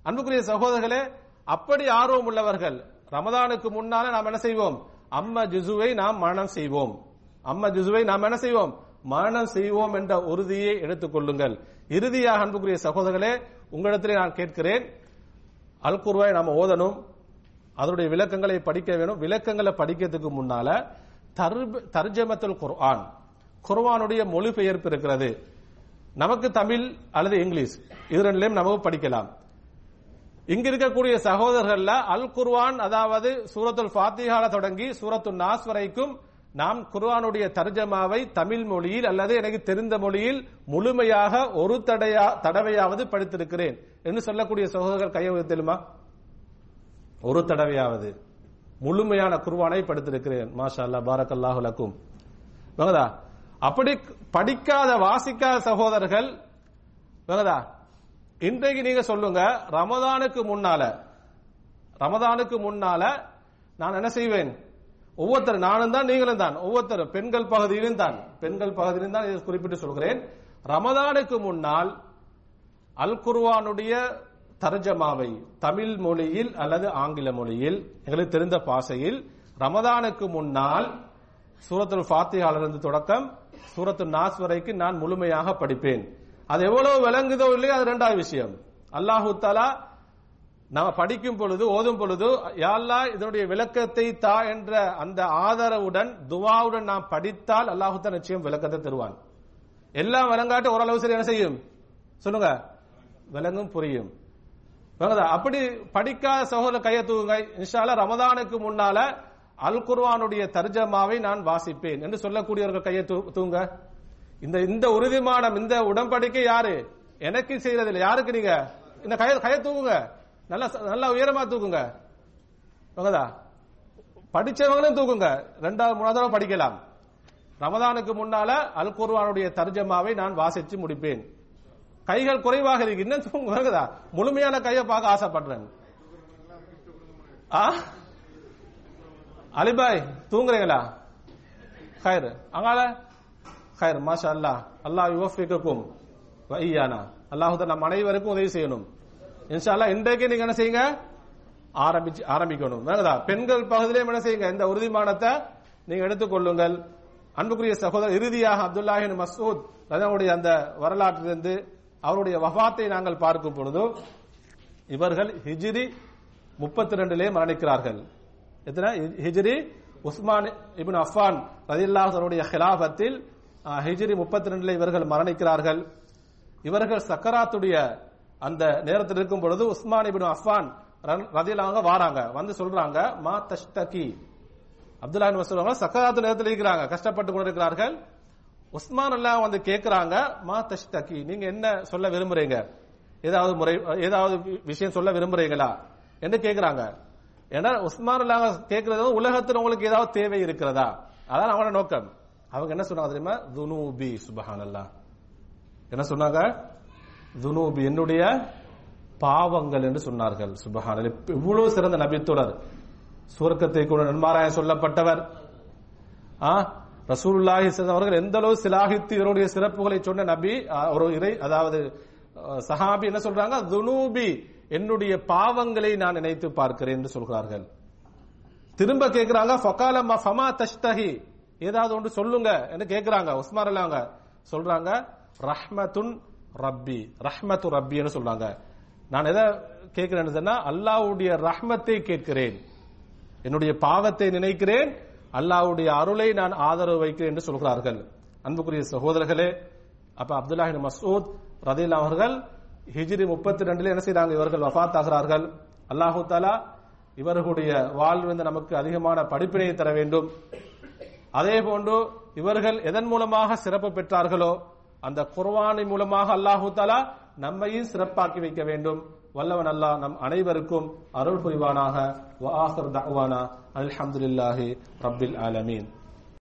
அன்புக்குரிய சகோதரர்களே அப்படி ஆர்வம் உள்ளவர்கள் ரமதானுக்கு முன்னால நாம் என்ன செய்வோம்? அம்ம ஜிசுவை நாம் மரணம் செய்வோம். அம்ம ஜிசுவை நாம் என்ன செய்வோம்? மரணம் செய்வோம் என்ற உறுதியை எடுத்துக் கொள்ளுங்கள். இறுதியாக அன்புக்குரிய சகோதரர்களே உங்களிடத்திலே நான் கேட்கிறேன். அல் குர்வாய் நாம ஓதணும். அதனுடைய விளக்கங்களை படிக்க வேணும். விளக்கங்களை படிக்கிறதுக்கு முன்னால தர்ஜமத்துல் குர்ஆன். குர்ஆனுடைய மொழிபெயர்ப்பு இருக்கிறது. நமக்கு தமிழ் அல்லது இங்கிலீஷ். இது ரெண்டுலயும் நமக்கு படிக்கலாம். இங்க இருக்கக்கூடிய சகோதரர்கள்ல அல் குர்வான் அதாவது சூரத்துல் ஃபாத்திஹால தொடங்கி சூரத்து நாஸ் வரைக்கும் நாம் குர்வானுடைய தர்ஜமாவை தமிழ் மொழியில் அல்லது எனக்கு தெரிந்த மொழியில் முழுமையாக ஒரு தடையா தடவையாவது படித்திருக்கிறேன். என்று சொல்லக்கூடிய சகோதரர்கள் கையை தெரியுமா ஒரு தடவையாவது. முழுமையான குர்வானை படித்திருக்கிறேன். மாஷா அல்லாஹ் பாரக்கல்லாஹு லக்கும். அப்படி படிக்காத வாசிக்காத சகோதரர்கள் இன்றைக்கு நீங்க சொல்லுங்க ரமதானுக்கு முன்னால ரமதானுக்கு முன்னால நான் என்ன செய்வேன்? ஒவ்வொருத்தர் நானும் தான் நீங்களும் தான். ஒவ்வொருத்தர் பெண்கள் பகுதியிலும் தான். பெண்கள் பகுதியிலும் தான் குறிப்பிட்டு சொல்கிறேன். ரமதானுக்கு முன்னால் அல் குர்வானுடைய தர்ஜமாவை தமிழ் மொழியில் அல்லது ஆங்கில மொழியில் எங்களுக்கு தெரிந்த பாஷையில் ரமதானுக்கு முன்னால் சூரத்துல் ஃபாத்திஹாலிருந்து தொடக்கம் சூரத்து நாஸ் வரைக்கும் நான் முழுமையாக படிப்பேன். அது எவ்வளவு விளங்குதோ இல்லையோ அது ரெண்டாவது விஷயம். அல்லாஹு தாலா நாம படிக்கும் பொழுது ஓதும் பொழுது யாழ்லா இதனுடைய விளக்கத்தை தா என்ற அந்த ஆதரவுடன் துவாவுடன் நாம் படித்தால் அல்லாஹு நிச்சயம் விளக்கத்தை தருவான். எல்லாம் விளங்காட்டு ஓரளவு சரி என்ன செய்யும்? சொல்லுங்க. விளங்கும் புரியும். அப்படி படிக்காத சகோதர கையை தூங்குங்க இன்ஷால ரமதானுக்கு முன்னால அல் குர்வானுடைய தர்ஜமாவை நான் வாசிப்பேன் என்று சொல்லக்கூடியவர்கள் கையை தூ- தூங்க. இந்த இந்த உறுதிமானம் இந்த உடன்படிக்கை யாரு? எனக்கு செய்யறதில்லை யாருக்கு நீங்க? இந்த கையை கையை தூக்குங்க. நல்லா நல்லா உயரமா தூக்குங்க. விளங்குதா? படிச்சவங்களும் தூக்குங்க. ரெண்டாவது மூணாவது தடவை படிக்கலாம். ரமதானுக்கு முன்னால அல் குர்வானுடைய தர்ஜமாவை நான் வாசிச்சு முடிப்பேன். கைகள் குறைவாக இருக்கு. இன்னும் தூங்க வருகுதா முழுமையான கையை பார்க்க ஆசைப்படுறேன். ஆ? அலிபாய் தூங்குறீங்களா? ஹைர். அங்கால. ஹைர் மாஷா அல்லாஹ் அல்லாஹ் யுவஃபிக்கும் வையானா அல்லாஹ் நம் அனைவருக்கும் உதவி செய்யணும். இன்ஷா அல்லா இன்றைக்கு நீங்க என்ன செய்யுங்க? ஆரம்பிச்சு ஆரம்பிக்கணும். வேணுதா? பெண்கள் பகுதியிலே என்ன செய்யுங்க? இந்த உறுதிமானத்தை நீங்க எடுத்துக்கொள்ளுங்கள் அன்புக்குரிய சகோதரர் இறுதியாக அப்துல்லாஹின் மசூத் அதனுடைய அந்த வரலாற்றிலிருந்து அவருடைய வஃபாத்தை நாங்கள் பார்க்கும் பொழுது இவர்கள் ஹிஜிரி முப்பத்தி ரெண்டிலே மரணிக்கிறார்கள். எத்தனை? ஹிஜ்ரி உஸ்மான் இபின் அஃபான் ரதில்லாஹருடைய ஹிலாபத்தில் ஹிஜ்ரி முப்பத்தி ரெண்டில் இவர்கள் மரணிக்கிறார்கள். இவர்கள் சக்கராத்துடைய அந்த நேரத்தில் இருக்கும் பொழுது உஸ்மான் இபின் அஃபான் ரதிலாக வாராங்க. வந்து சொல்றாங்க மா தஷ்தகி அப்துல்லா சொல்றாங்க சக்கராத்து நேரத்தில் இருக்கிறாங்க. கஷ்டப்பட்டு கொண்டிருக்கிறார்கள். உஸ்மான் எல்லாம் வந்து கேட்கிறாங்க மா தஷ்தகி நீங்க என்ன சொல்ல விரும்புறீங்க? ஏதாவது முறை ஏதாவது விஷயம் சொல்ல விரும்புறீங்களா? என்று கேட்கிறாங்க ஏன்னா உஸ்மான் எல்லாம் கேட்கறது உலகத்தில் உங்களுக்கு ஏதாவது தேவை இருக்கிறதா? அதான் அவனோட நோக்கம். அவங்க என்ன சொன்னாங்க தெரியுமா? துனூபி சுபஹான் என்ன சொன்னாங்க? துனூபி என்னுடைய பாவங்கள் என்று சொன்னார்கள். சுபஹான் இவ்வளவு சிறந்த நபித்தொடர் சுவர்க்கத்தை கூட நன்மாராய சொல்லப்பட்டவர். ஆ? ரசூலுல்லாஹி அவர்கள் எந்த அளவு சிலாகித்து இவருடைய சிறப்புகளை சொன்ன நபி ஒரு இறை அதாவது சஹாபி என்ன சொல்றாங்க? துனூபி என்னுடைய பாவங்களை நான் நினைத்து பார்க்கிறேன் என்று சொல்கிறார்கள். திரும்ப கேட்கிறாங்க ஃபகால ஃபமா தஷ்தஹி. ஏதாவது ஒன்று சொல்லுங்க என்று கேட்கிறாங்க உஸ்மான் அல்லாங்க சொல்றாங்க ரஹ்மத்துன் ரப்பி ரஹ்மத்து ரப்பின்னு சொல்றாங்க. நான் எதை கேட்கிறேன்னு சொன்னா அல்லாவுடைய ரஹ்மத்தை கேட்கிறேன் என்னுடைய பாவத்தை நினைக்கிறேன் அல்லாவுடைய அருளை நான் ஆதரவு வைக்கிறேன் என்று சொல்கிறார்கள். அன்புக்குரிய சகோதரர்களே அப்ப அப்துல்லாஹின் மசூத் ரதில் அவர்கள் ஹிஜ்ரி முப்பத்தி ரெண்டுல என்ன செய்யறாங்க இவர்கள் வஃத் ஆகிறார்கள் அல்லாஹு தாலா இவர்களுடைய வாழ்விலிருந்து நமக்கு அதிகமான படிப்பினை தர வேண்டும். அதே போன்று இவர்கள் எதன் மூலமாக சிறப்பு பெற்றார்களோ அந்த குர்வானின் மூலமாக அல்லாஹு தாலா நம்மையும் சிறப்பாக்கி வைக்க வேண்டும். வல்லவன் அல்லா நம் அனைவருக்கும் அருள் புரிவானாக. வ ஆஹிர் ரப்பில் ஆலமீன்.